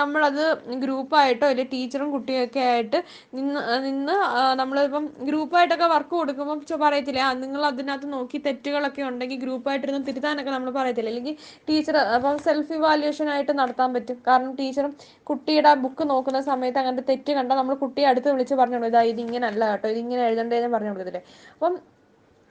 Speaker 1: നമ്മളത് ഗ്രൂപ്പായിട്ടോ അല്ലെങ്കിൽ ടീച്ചറും കുട്ടിയൊക്കെ ആയിട്ട് നിന്ന് നിന്ന് നമ്മളിപ്പം ഗ്രൂപ്പായിട്ടൊക്കെ വർക്ക് കൊടുക്കുമ്പോൾ പറയത്തില്ല? നിങ്ങൾ അതിനകത്ത് നോക്കി തെറ്റുകളൊക്കെ ഉണ്ടെങ്കിൽ ഗ്രൂപ്പായിട്ടിരുന്ന് തിരുത്താനൊക്കെ നമ്മൾ പറയത്തില്ല? അല്ലെങ്കിൽ ടീച്ചർ അപ്പം സെൽഫ് ഇവാലുവേഷൻ ആയിട്ട് നടത്താൻ പറ്റും. കാരണം ടീച്ചറും കുട്ടിയുടെ ബുക്ക് നോക്കുന്ന സമയത്ത് അങ്ങനത്തെ തെറ്റ് കണ്ടാൽ നമ്മൾ കുട്ടിയെ അടുത്ത് വിളിച്ച് പറഞ്ഞു കൊടുക്കും ഇതാ ഇത് ഇങ്ങനെ അല്ല കേട്ടോ ഇത് ഇങ്ങനെ എഴുതണ്ടേന്ന് പറഞ്ഞു കൊടുക്കത്തില്ലേ അപ്പം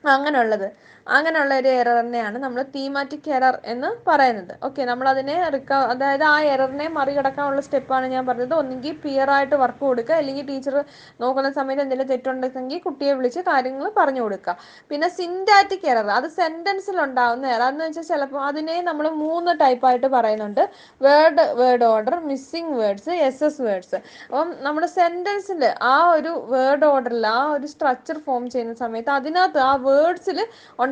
Speaker 1: അങ്ങനെയുള്ളത്. അങ്ങനെയുള്ള ഒരു എറർ തന്നെയാണ് നമ്മൾ തീമാറ്റിക് എറർ എന്ന് പറയുന്നത്. ഓക്കെ നമ്മൾ അതിനെ റിക്ക അതായത് ആ എററിനെ മറികടക്കാനുള്ള സ്റ്റെപ്പാണ് ഞാൻ പറഞ്ഞത്. ഒന്നുകിൽ പിയർ ആയിട്ട് വർക്ക് കൊടുക്കുക അല്ലെങ്കിൽ ടീച്ചർ നോക്കുന്ന സമയത്ത് എന്തെങ്കിലും തെറ്റുണ്ടെങ്കിൽ കുട്ടിയെ വിളിച്ച് കാര്യങ്ങൾ പറഞ്ഞു കൊടുക്കുക. പിന്നെ സിൻഡാറ്റിക് എറർ അത് സെന്റൻസിൽ ഉണ്ടാകുന്ന എറർ എന്ന് വെച്ചാൽ ചിലപ്പോൾ അതിനെ നമ്മൾ മൂന്ന് ടൈപ്പായിട്ട് പറയുന്നുണ്ട്. Word word order missing words S S words അപ്പം നമ്മുടെ സെന്റൻസിൽ ആ ഒരു വേർഡ് ഓർഡറിൽ ആ ഒരു സ്ട്രക്ചർ ഫോം ചെയ്യുന്ന സമയത്ത് അതിനകത്ത് ആ വേർഡ്സിൽ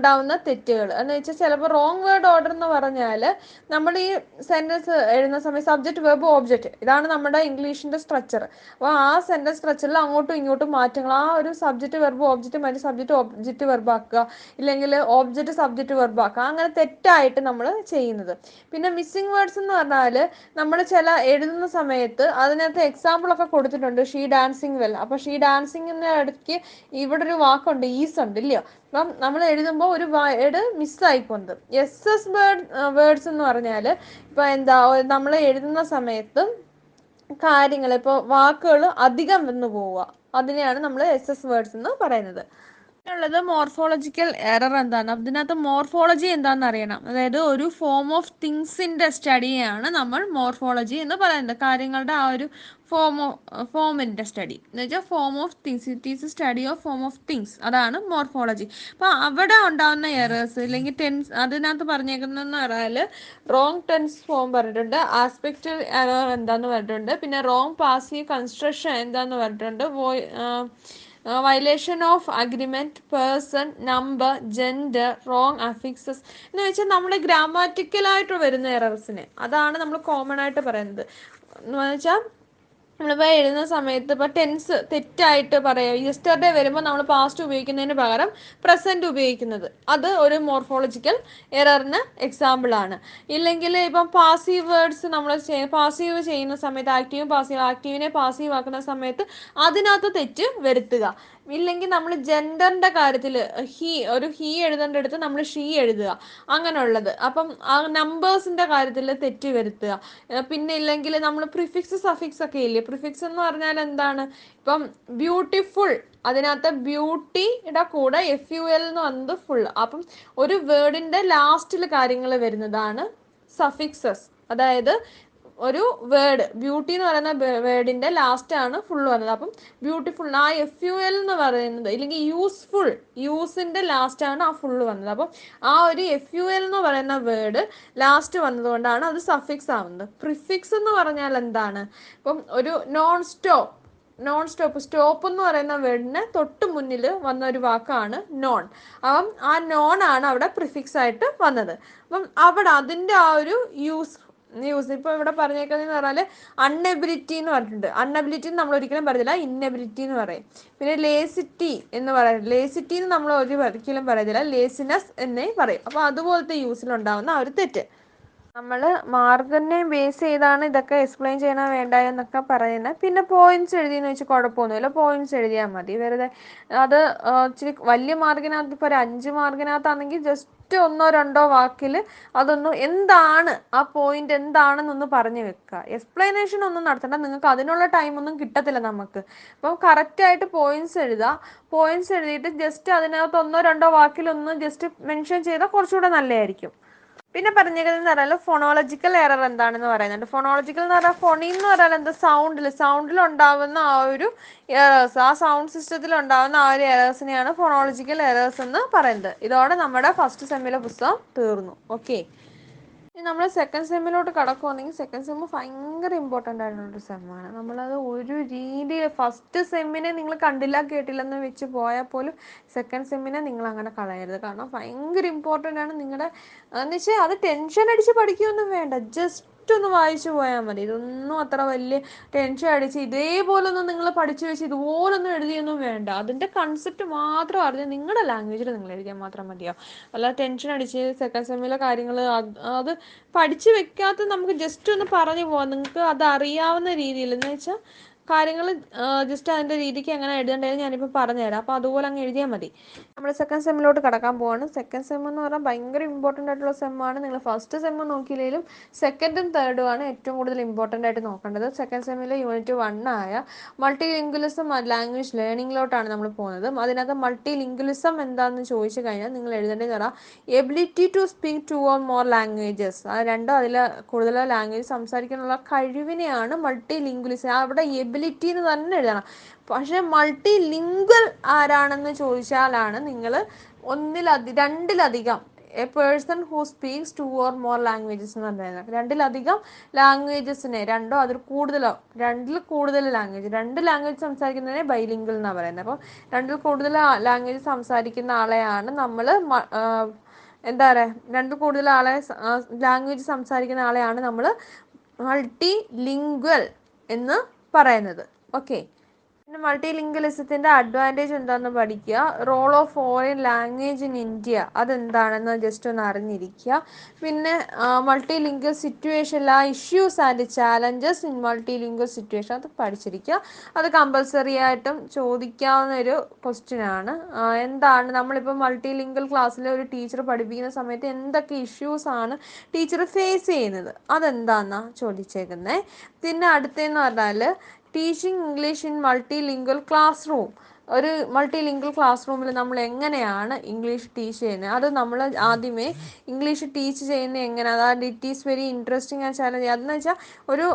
Speaker 1: ഉണ്ടാവുന്ന തെറ്റുകൾ. എന്ന് വെച്ചാൽ ചിലപ്പോൾ റോങ് വേർഡ് ഓർഡർ എന്ന് പറഞ്ഞാൽ നമ്മൾ ഈ സെന്റൻസ് എഴുതുന്ന സമയത്ത് സബ്ജക്ട് വെബ് ഓബ്ജക്റ്റ് ഇതാണ് നമ്മുടെ ഇംഗ്ലീഷിന്റെ സ്ട്രക്ചർ അപ്പോൾ ആ സെന്റൻസ് സ്ട്രക്ചറിൽ അങ്ങോട്ടും ഇങ്ങോട്ടും മാറ്റങ്ങൾ. ആ ഒരു സബ്ജക്റ്റ് വെർബ് ഓബ്ജക്റ്റ് മാറ്റി സബ്ജക്റ്റ് ഓബ്ജക്റ്റ് വെർബാക്കുക ഇല്ലെങ്കിൽ ഓബ്ജക്റ്റ് സബ്ജക്റ്റ് വെർബാക്കുക അങ്ങനെ തെറ്റായിട്ട് നമ്മൾ ചെയ്യുന്നത്. പിന്നെ മിസ്സിംഗ് വേർഡ്സ് എന്ന് പറഞ്ഞാൽ നമ്മൾ ചില എഴുതുന്ന സമയത്ത് അതിനകത്ത് എക്സാമ്പിളൊക്കെ കൊടുത്തിട്ടുണ്ട്. ഷീ ഡാൻസിങ് വെൽ അപ്പോൾ ഷീ ഡാൻസിങ്ങിന് ഇടയ്ക്ക് ഇവിടെ ഒരു വാക്കുണ്ട് ഈസ് ഉണ്ട് ഇല്ലയോ? അപ്പം നമ്മൾ എഴുതുമ്പോൾ ഒരു വേർഡ് മിസ്സായി പോകുന്നത് എസ് എസ് വേർഡ് വേർഡ്സ് എന്ന് പറഞ്ഞാൽ ഇപ്പോൾ എന്താ നമ്മൾ എഴുതുന്ന സമയത്ത് കാര്യങ്ങൾ ഇപ്പോൾ വാക്കുകൾ അധികം വന്നു പോവുക. അതിനെയാണ് നമ്മൾ എസ് എസ് വേർഡ്സ് എന്ന് പറയുന്നത്. ഉള്ളത് മോർഫോളജിക്കൽ എറർ എന്താണ്? അതിനകത്ത് മോർഫോളജി എന്താണെന്ന് അറിയണം. അതായത് ഒരു ഫോം ഓഫ് തിങ്സിന്റെ സ്റ്റഡിയാണ് നമ്മൾ മോർഫോളജി എന്ന് പറയുന്നത്. കാര്യങ്ങളുടെ ആ ഒരു ഫോം ഫോമിന്റെ സ്റ്റഡി എന്ന് വെച്ചാൽ form of things it is study of form of things അതാണ് മോർഫോളജി അപ്പോൾ അവിടെ ഉണ്ടാകുന്ന എറേഴ്സ് അല്ലെങ്കിൽ ടെൻസ് അതിനകത്ത് പറഞ്ഞേക്കുന്നതെന്ന് പറഞ്ഞാൽ റോങ് ടെൻസ് ഫോം പറഞ്ഞിട്ടുണ്ട് ആസ്പെക്റ്റ് എറർ എന്താന്ന് പറഞ്ഞിട്ടുണ്ട് പിന്നെ റോങ് പാസീവ് കൺസ്ട്രക്ഷൻ എന്താന്ന് പറഞ്ഞിട്ടുണ്ട് വോയ് violation of agreement person number gender wrong affixes എന്ന് വെച്ചാൽ നമ്മുടെ ഗ്രാമാറ്റിക്കലായിട്ട് വരുന്ന എറർസിനെ അതാണ് നമ്മൾ കോമൺ ആയിട്ട് പറയുന്നത്. എന്ന് വെച്ചാൽ നമ്മളിപ്പോൾ എഴുതുന്ന സമയത്ത് ഇപ്പോൾ ടെൻസ് തെറ്റായിട്ട് പറയാം. യെസ്റ്റർഡേ വരുമ്പോൾ നമ്മൾ പാസ്റ്റ് ഉപയോഗിക്കുന്നതിന് പകരം പ്രസന്റ് ഉപയോഗിക്കുന്നത്. അത് ഒരു മോർഫോളജിക്കൽ എററിന് എക്സാമ്പിളാണ് ഇല്ലെങ്കിൽ ഇപ്പം പാസീവ് വേർഡ്സ് നമ്മൾ പാസീവ് ചെയ്യുന്ന സമയത്ത് ആക്റ്റീവ് പാസീവ് ആക്റ്റീവിനെ പാസീവ് ആക്കുന്ന സമയത്ത് അതിനകത്ത് തെറ്റ് വരുത്തുക. ഇല്ലെങ്കിൽ നമ്മൾ ജെൻഡറിന്റെ കാര്യത്തിൽ ഹി ഒരു ഹി എഴുതേണ്ട അടുത്ത് നമ്മൾ ഷീ എഴുതുക. അങ്ങനെയുള്ളത്. അപ്പം ആ നമ്പേഴ്സിന്റെ കാര്യത്തിൽ തെറ്റ് വരുത്തുക. പിന്നെ ഇല്ലെങ്കിൽ നമ്മൾ പ്രിഫിക്സ് സഫിക്സ് ഒക്കെ ഇല്ലേ? പ്രിഫിക്സ് എന്ന് പറഞ്ഞാൽ എന്താണ്? ഇപ്പം ബ്യൂട്ടിഫുൾ അതിനകത്ത് ബ്യൂട്ടിയുടെ കൂടെ എഫ് യു എൽ എന്ന് വന്നത് ഫുൾ അപ്പം ഒരു വേർഡിന്റെ ലാസ്റ്റിൽ കാര്യങ്ങൾ വരുന്നതാണ് സഫിക്സസ് അതായത് ഒരു വേർഡ് ബ്യൂട്ടി എന്ന് പറയുന്ന വേർഡിന്റെ ലാസ്റ്റ് ആണ് ഫുൾ വന്നത്. അപ്പം ബ്യൂട്ടിഫുൾ ആ എഫ് യു എൽ എന്ന് പറയുന്നത് ഇല്ലെങ്കിൽ യൂസ്ഫുൾ യൂസിന്റെ ലാസ്റ്റ് ആണ് ആ ഫുള്ള് വന്നത്. അപ്പം ആ ഒരു എഫ് യു എൽ എന്ന് പറയുന്ന വേർഡ് ലാസ്റ്റ് വന്നതുകൊണ്ടാണ് അത് സഫിക്സ് ആവുന്നത്. പ്രിഫിക്സ് എന്ന് പറഞ്ഞാൽ എന്താണ്? ഇപ്പം ഒരു non stop non stop stop എന്ന് പറയുന്ന വേർഡിന് തൊട്ട് മുന്നിൽ വന്ന ഒരു വാക്കാണ് നോൺ അപ്പം ആ നോൺ ആണ് അവിടെ പ്രിഫിക്സ് ആയിട്ട് വന്നത്. അപ്പം അവിടെ അതിന്റെ ആ ഒരു യൂസ് യൂസ് ഇപ്പോൾ ഇവിടെ പറഞ്ഞേക്കുന്നതെന്ന് പറഞ്ഞാൽ അൺഎബിലിറ്റി എന്ന് പറഞ്ഞിട്ടുണ്ട്. അൺഎബിലിറ്റി നമ്മൾ ഒരിക്കലും പറയത്തില്ല. ഇന്നബിലിറ്റി എന്ന് പറയും. പിന്നെ ലേസിറ്റി എന്ന് പറയും. ലേസിറ്റി എന്ന് നമ്മൾ ഒരിക്കലും പറയത്തില്ല. ലേസിനെസ് എന്നേ പറയും. അപ്പോൾ അതുപോലത്തെ യൂസിലുണ്ടാവുന്ന ഒരു തെറ്റ്. നമ്മൾ മാർക്കിനെ ബേസ് ചെയ്താണ് ഇതൊക്കെ എക്സ്പ്ലെയിൻ ചെയ്യണോ വേണ്ട എന്നൊക്കെ പറയുന്നത് പിന്നെ പോയിന്റ്സ് എഴുതിയെന്ന് വെച്ചാൽ കുഴപ്പമൊന്നുമില്ല. പോയിന്റ്സ് എഴുതിയാൽ മതി. വെറുതെ അത് ഇച്ചിരി വലിയ മാർക്കിനകത്ത് ഇപ്പോൾ ഒരു അഞ്ച് മാർക്കിനകത്താണെങ്കിൽ ജസ്റ്റ് ഒന്നോ രണ്ടോ വാക്കിൽ അതൊന്ന് എന്താണ് ആ പോയിന്റ് എന്താണെന്നൊന്ന് പറഞ്ഞു വെക്കുക. എക്സ്പ്ലനേഷൻ ഒന്നും നടത്തണ്ട. നിങ്ങൾക്ക് അതിനുള്ള ടൈം ഒന്നും കിട്ടത്തില്ല നമുക്ക്. അപ്പം കറക്റ്റായിട്ട് പോയിന്റ്സ് എഴുതുക. പോയിന്റ്സ് എഴുതിയിട്ട് ജസ്റ്റ് അതിനകത്ത് ഒന്നോ രണ്ടോ വാക്കിലൊന്ന് ജസ്റ്റ് മെൻഷൻ ചെയ്താൽ കുറച്ചുകൂടെ നല്ലതായിരിക്കും. പിന്നെ പറഞ്ഞേക്കുന്നത് പറഞ്ഞാൽ ഫോണോളജിക്കൽ എറർ എന്താണെന്ന് പറയുന്നുണ്ട്. ഫോണോളജിക്കൽ എന്ന് പറഞ്ഞാൽ ഫോണിൽ എന്ന് പറഞ്ഞാൽ എന്താ? സൗണ്ടിൽ സൗണ്ടിൽ ഉണ്ടാവുന്ന ആ ഒരു എറേഴ്സ് ആ സൗണ്ട് സിസ്റ്റത്തിൽ ഉണ്ടാവുന്ന ആ ഒരു എറേഴ്സിനെയാണ് ഫോണോളജിക്കൽ എറേഴ്സ് എന്ന് പറയുന്നത്. ഇതോടെ നമ്മുടെ ഫസ്റ്റ് സെമ്മിലെ പുസ്തകം തീർന്നു. ഓക്കെ ഇനി നമ്മൾ സെക്കൻഡ് സെമ്മിലോട്ട് കടക്കുവാണെങ്കിൽ സെക്കൻഡ് സെമ്മ് ഭയങ്കര ഇമ്പോർട്ടന്റ് ആയിട്ടുള്ളൊരു സെമ്മാണ് നമ്മളത് ഒരു രീതിയിൽ ഫസ്റ്റ് സെമ്മിനെ നിങ്ങൾ കണ്ടില്ല കേട്ടില്ലെന്ന് വെച്ച് പോയാൽ പോലും സെക്കൻഡ് സെമ്മിനെ നിങ്ങൾ അങ്ങനെ കളയരുത്. കാരണം ഭയങ്കര ഇമ്പോർട്ടന്റ് ആണ് നിങ്ങളുടെ എന്ന് വെച്ചാൽ അത് ടെൻഷൻ അടിച്ച് പഠിക്കുകയൊന്നും വേണ്ട. ജസ്റ്റ് ഒന്ന് വായിച്ചു പോയാൽ മതി. ഇതൊന്നും അത്ര വലിയ ടെൻഷൻ അടിച്ച് ഇതേപോലൊന്നും നിങ്ങൾ പഠിച്ചു വെച്ച് ഇതുപോലൊന്നും എഴുതിയൊന്നും വേണ്ട. അതിന്റെ കൺസെപ്റ്റ് മാത്രം അറിഞ്ഞ് നിങ്ങളുടെ ലാംഗ്വേജിൽ നിങ്ങൾ എഴുതിയാൽ മാത്രം മതിയോ അല്ല ടെൻഷൻ അടിച്ച് സെക്കൻഡ് സെമ്മിലെ കാര്യങ്ങൾ അത് പഠിച്ചു വെക്കാത്ത നമുക്ക് ജസ്റ്റ് ഒന്ന് പറഞ്ഞു പോവാം. നിങ്ങൾക്ക് അത് അറിയാവുന്ന രീതിയിൽ എന്ന് വെച്ചാൽ കാര്യങ്ങൾ ജസ്റ്റ് അതിന്റെ രീതിക്ക് എങ്ങനെ എഴുതേണ്ടതെന്ന് ഞാനിപ്പോൾ പറഞ്ഞുതരാം. അപ്പോൾ അതുപോലെ അങ്ങ് എഴുതിയാൽ മതി. നമ്മൾ സെക്കൻഡ് സെമ്മിലോട്ട് കടക്കാൻ പോവാണ്. സെക്കൻഡ് സെം എന്ന് പറഞ്ഞാൽ ഭയങ്കര ഇമ്പോർട്ടന്റ് ആയിട്ടുള്ള സെമ്മാണ് നിങ്ങൾ ഫസ്റ്റ് സെമ്മ് നോക്കിയില്ലെങ്കിലും സെക്കൻഡും തേർഡും ആണ് ഏറ്റവും കൂടുതൽ ഇമ്പോർട്ടന്റ് ആയിട്ട് നോക്കേണ്ടത്. സെക്കൻഡ് സെമ്മിലെ യൂണിറ്റ് വൺ ആയ മൾട്ടി ലിംഗ്വലിസം ലാംഗ്വേജ് ലേണിങ്ങിലോട്ടാണ് നമ്മൾ പോകുന്നത്. അതിനകത്ത് മൾട്ടി ലിംഗ്വലിസം എന്താണെന്ന് ചോദിച്ചു കഴിഞ്ഞാൽ നിങ്ങൾ എഴുതേണ്ടത് പറ ability to speak two or more languages രണ്ടോ അതിൽ കൂടുതലോ ലാംഗ്വേജ് സംസാരിക്കാനുള്ള കഴിവിനെയാണ് മൾട്ടി ലിംഗ്വലിസം അവിടെ എബിലിറ്റി എന്ന് തന്നെ എഴുതണം. പക്ഷെ മൾട്ടി ലിംഗ്വൽ ആരാണെന്ന് ചോദിച്ചാലാണ് നിങ്ങൾ ഒന്നിലധി രണ്ടിലധികം a person who speaks two or more languages എന്ന് പറയുന്നത് രണ്ടിലധികം ലാംഗ്വേജസിനെ രണ്ടോ അതിൽ കൂടുതലോ രണ്ടിൽ കൂടുതൽ ലാംഗ്വേജ് രണ്ട് ലാംഗ്വേജ് സംസാരിക്കുന്നതിനെ ബൈലിംഗിൾ എന്നാണ് പറയുന്നത്. അപ്പോൾ രണ്ടിൽ കൂടുതൽ ലാംഗ്വേജ് സംസാരിക്കുന്ന ആളെയാണ് നമ്മൾ എന്താ പറയുക രണ്ടിൽ കൂടുതൽ ആളെ ലാംഗ്വേജ് സംസാരിക്കുന്ന ആളെയാണ് നമ്മൾ മൾട്ടി ലിംഗ്വൽ എന്ന് പറയുന്നത്. ഓക്കെ പിന്നെ മൾട്ടി ലിംഗലിസത്തിന്റെ അഡ്വാന്റേജ് എന്താണെന്ന് പഠിക്കുക role of foreign language in India അതെന്താണെന്ന് ജസ്റ്റ് ഒന്ന് അറിഞ്ഞിരിക്കുക പിന്നെ മൾട്ടി ലിംഗ്വൽ സിറ്റുവേഷൻ ആ issues and challenges in multilingual situation അത് പഠിച്ചിരിക്കുക അത് കമ്പൽസറി ആയിട്ടും ചോദിക്കാവുന്ന ഒരു ക്വസ്റ്റ്യൻ ആണ് എന്താണ്? നമ്മളിപ്പോൾ മൾട്ടി ലിംഗ്വൽ ക്ലാസ്സിൽ ഒരു ടീച്ചർ പഠിപ്പിക്കുന്ന സമയത്ത് എന്തൊക്കെ ഇഷ്യൂസ് ആണ് ടീച്ചർ ഫേസ് ചെയ്യുന്നത്? അതെന്താണെന്നാണ് ചോദിച്ചേക്കുന്നത് പിന്നെ അടുത്തതെന്ന് പറഞ്ഞാൽ teaching English in multilingual classroom ഒരു മൾട്ടി ലിംഗ്വൽ ക്ലാസ് റൂമിൽ നമ്മൾ എങ്ങനെയാണ് ഇംഗ്ലീഷ് ടീച്ച് ചെയ്യുന്നത് അത് നമ്മൾ ആദ്യമേ ഇംഗ്ലീഷ് ടീച്ച് ചെയ്യുന്നത് എങ്ങനെ? അതായത് it is very interesting and challenge അതെന്ന് വെച്ചാൽ ഒരു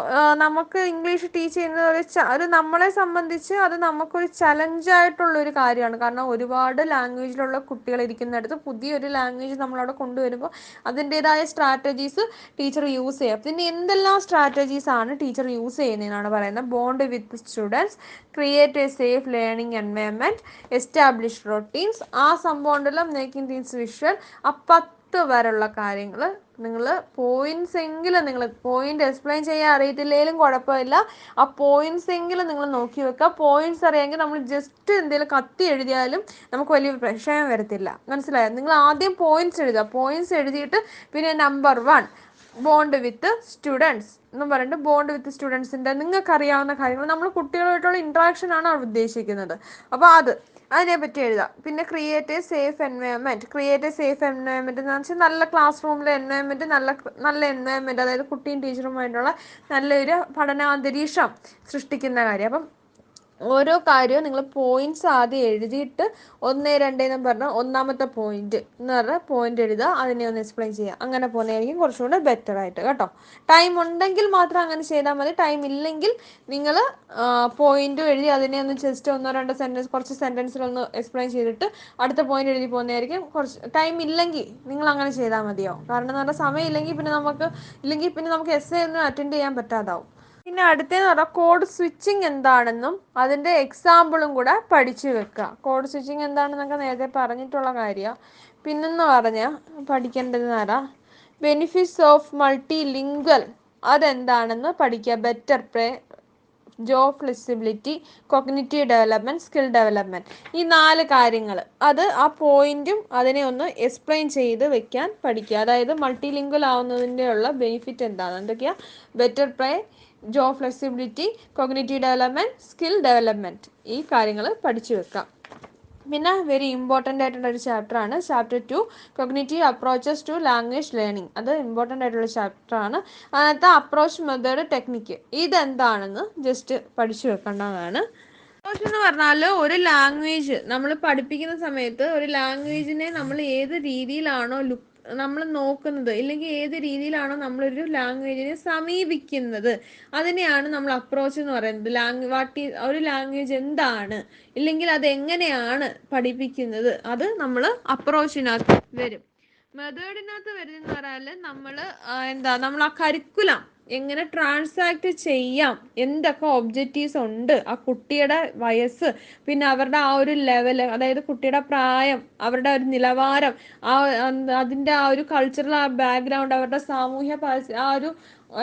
Speaker 1: നമുക്ക് ഇംഗ്ലീഷ് ടീച്ച് ചെയ്യുന്നത് ഒരു ഒരു നമ്മളെ സംബന്ധിച്ച് അത് നമുക്കൊരു ചലഞ്ചായിട്ടുള്ള ഒരു കാര്യമാണ്. കാരണം ഒരുപാട് ലാംഗ്വേജിലുള്ള കുട്ടികൾ ഇരിക്കുന്നിടത്ത് പുതിയൊരു ലാംഗ്വേജ് നമ്മളവിടെ കൊണ്ടുവരുമ്പോൾ അതിന്റേതായ സ്ട്രാറ്റജീസ് ടീച്ചർ യൂസ് ചെയ്യുക പിന്നെ എന്തെല്ലാം സ്ട്രാറ്റജീസ് ആണ് ടീച്ചർ യൂസ് ചെയ്യുന്നതെന്നാണ് പറയുന്നത്? Bond with students create a safe learning environment establish routines ആ സംഭവം ഉണ്ടല്ലോ മേക്കിംഗ് തിങ്സ് വിഷ്വൽ ആ പത്ത് വരെയുള്ള കാര്യങ്ങൾ നിങ്ങൾ പോയിന്റ്സ് എങ്കിലും നിങ്ങൾ പോയിന്റ് എക്സ്പ്ലെയിൻ ചെയ്യാൻ അറിയത്തില്ലെങ്കിലും കുഴപ്പമില്ല. ആ പോയിന്റ്സ് എങ്കിലും നിങ്ങൾ നോക്കി വെക്കുക. പോയിന്റ്സ് അറിയാമെങ്കിൽ നമ്മൾ ജസ്റ്റ് എന്തെങ്കിലും കത്തി എഴുതിയാലും നമുക്ക് വലിയ പ്രശ്നം വരത്തില്ല. മനസ്സിലായോ? നിങ്ങൾ ആദ്യം പോയിന്റ്സ് എഴുതുക. പോയിന്റ്സ് എഴുതിയിട്ട് പിന്നെ number one bond with students എന്ന് പറഞ്ഞിട്ട് ബോണ്ട് വിത്ത് സ്റ്റുഡൻസിന്റെ നിങ്ങൾക്ക് അറിയാവുന്ന കാര്യങ്ങൾ. നമ്മൾ കുട്ടികളുമായിട്ടുള്ള ഇന്ററാക്ഷൻ ആണ് അവർ ഉദ്ദേശിക്കുന്നത്. അപ്പോൾ അത് അതിനെപ്പറ്റി എഴുതാം. പിന്നെ create a safe environment create a safe environment എന്ന് വെച്ചാൽ നല്ല ക്ലാസ് റൂമിലെ എൻവയോൺമെന്റ് നല്ല നല്ല എൻവയോൺമെന്റ് അതായത് കുട്ടിയും ടീച്ചറുമായിട്ടുള്ള നല്ലൊരു പഠനാന്തരീക്ഷം സൃഷ്ടിക്കുന്ന കാര്യം. അപ്പം ഓരോ കാര്യവും നിങ്ങൾ പോയിന്റ്സ് ആദ്യം എഴുതിയിട്ട് ഒന്ന് രണ്ട് എന്ന് പറഞ്ഞാൽ ഒന്നാമത്തെ പോയിന്റ് എന്ന് പറഞ്ഞാൽ പോയിന്റ് എഴുതുക അതിനെ ഒന്ന് എക്സ്പ്ലെയിൻ ചെയ്യുക. അങ്ങനെ പോകുന്നതായിരിക്കും കുറച്ചുകൂടെ ബെറ്റർ ആയിട്ട് കേട്ടോ. ടൈം ഉണ്ടെങ്കിൽ മാത്രം അങ്ങനെ ചെയ്താൽ മതി. ടൈം ഇല്ലെങ്കിൽ നിങ്ങൾ പോയിന്റ് എഴുതി അതിനെ ഒന്ന് ജസ്റ്റ് ഒന്നോ രണ്ടോ സെന്റൻസ് കുറച്ച് സെന്റൻസിലൊന്ന് എക്സ്പ്ലെയിൻ ചെയ്തിട്ട് അടുത്ത പോയിന്റ് എഴുതി പോകുന്നതായിരിക്കും. കുറച്ച് ടൈം ഇല്ലെങ്കിൽ നിങ്ങൾ അങ്ങനെ ചെയ്താൽ മതിയോ കാരണം എന്ന് പറഞ്ഞാൽ സമയം ഇല്ലെങ്കിൽ പിന്നെ നമുക്ക് ഇല്ലെങ്കിൽ പിന്നെ നമുക്ക് എസ് ഒന്നും അറ്റൻഡ് ചെയ്യാൻ പറ്റാതാവും. പിന്നെ അടുത്തതെന്ന് പറഞ്ഞാൽ കോഡ് സ്വിച്ചിങ് എന്താണെന്നും അതിന്റെ എക്സാമ്പിളും കൂടെ പഠിച്ചു വെക്കുക കോഡ് സ്വിച്ചിങ് എന്താണെന്നൊക്കെ നേരത്തെ പറഞ്ഞിട്ടുള്ള കാര്യമാണ് പിന്നെന്ന് പറഞ്ഞാൽ പഠിക്കേണ്ടതെന്ന് പറഞ്ഞാൽ ബെനിഫിറ്റ്സ് ഓഫ് മൾട്ടി ലിംഗ്വൽ അതെന്താണെന്ന് പഠിക്കുക better pray job flexibility cognitive development skill development ഈ നാല് കാര്യങ്ങൾ അത് ആ പോയിന്റും അതിനെ ഒന്ന് എക്സ്പ്ലെയിൻ ചെയ്ത് വെക്കാൻ പഠിക്കുക അതായത് മൾട്ടി ലിംഗ്വൽ ആവുന്നതിന്റെ ഉള്ള ബെനിഫിറ്റ് എന്താണ്? എന്തൊക്കെയാണ് better pray job flexibility cognitive development skill development ഈ കാര്യങ്ങൾ പഠിച്ചു വെക്കാം. പിന്നെ വെരി ഇമ്പോർട്ടന്റ് ആയിട്ടുള്ള ഒരു ചാപ്റ്ററാണ് chapter two cognitive approaches to language learning അത് ഇമ്പോർട്ടന്റ് ആയിട്ടുള്ള ചാപ്റ്റർ ആണ്. അതിനകത്ത് അപ്രോച്ച് മെത്തേഡ് ടെക്നിക്ക് ഇതെന്താണെന്ന് ജസ്റ്റ് പഠിച്ചു വെക്കേണ്ടതാണ്. അപ്രോച്ച് എന്ന് പറഞ്ഞാൽ ഒരു ലാംഗ്വേജ് നമ്മൾ പഠിപ്പിക്കുന്ന സമയത്ത് ഒരു ലാംഗ്വേജിനെ നമ്മൾ ഏത് രീതിയിലാണോ ലുക്ക് നമ്മൾ നോക്കുന്നത് ഇല്ലെങ്കിൽ ഏത് രീതിയിലാണോ നമ്മളൊരു ലാംഗ്വേജിനെ സമീപിക്കുന്നത്. അതിനെയാണ് നമ്മൾ അപ്രോച്ച് എന്ന് പറയുന്നത്. ലാംഗ് വാട്ട് ഒരു ലാംഗ്വേജ് എന്താണ്? ഇല്ലെങ്കിൽ അത് എങ്ങനെയാണ് പഠിപ്പിക്കുന്നത്? അത് നമ്മൾ അപ്രോച്ചിനകത്ത് വരും. മെത്തേഡിനകത്ത് വരുന്നതെന്ന് പറഞ്ഞാൽ നമ്മൾ എന്താ നമ്മൾ ആ കരിക്കുലം എങ്ങനെ ട്രാൻസാക്ട് ചെയ്യാം? എന്തൊക്കെ ഒബ്ജക്റ്റീവ്സ് ഉണ്ട്? ആ കുട്ടിയുടെ വയസ്സ് പിന്നെ അവരുടെ ആ ഒരു ലെവൽ അതായത് കുട്ടിയുടെ പ്രായം അവരുടെ ഒരു നിലവാരം ആ അതിന്റെ ആ ഒരു കൾച്ചറൽ ആ ബാക്ക്ഗ്രൗണ്ട് അവരുടെ സാമൂഹ്യ ആ ഒരു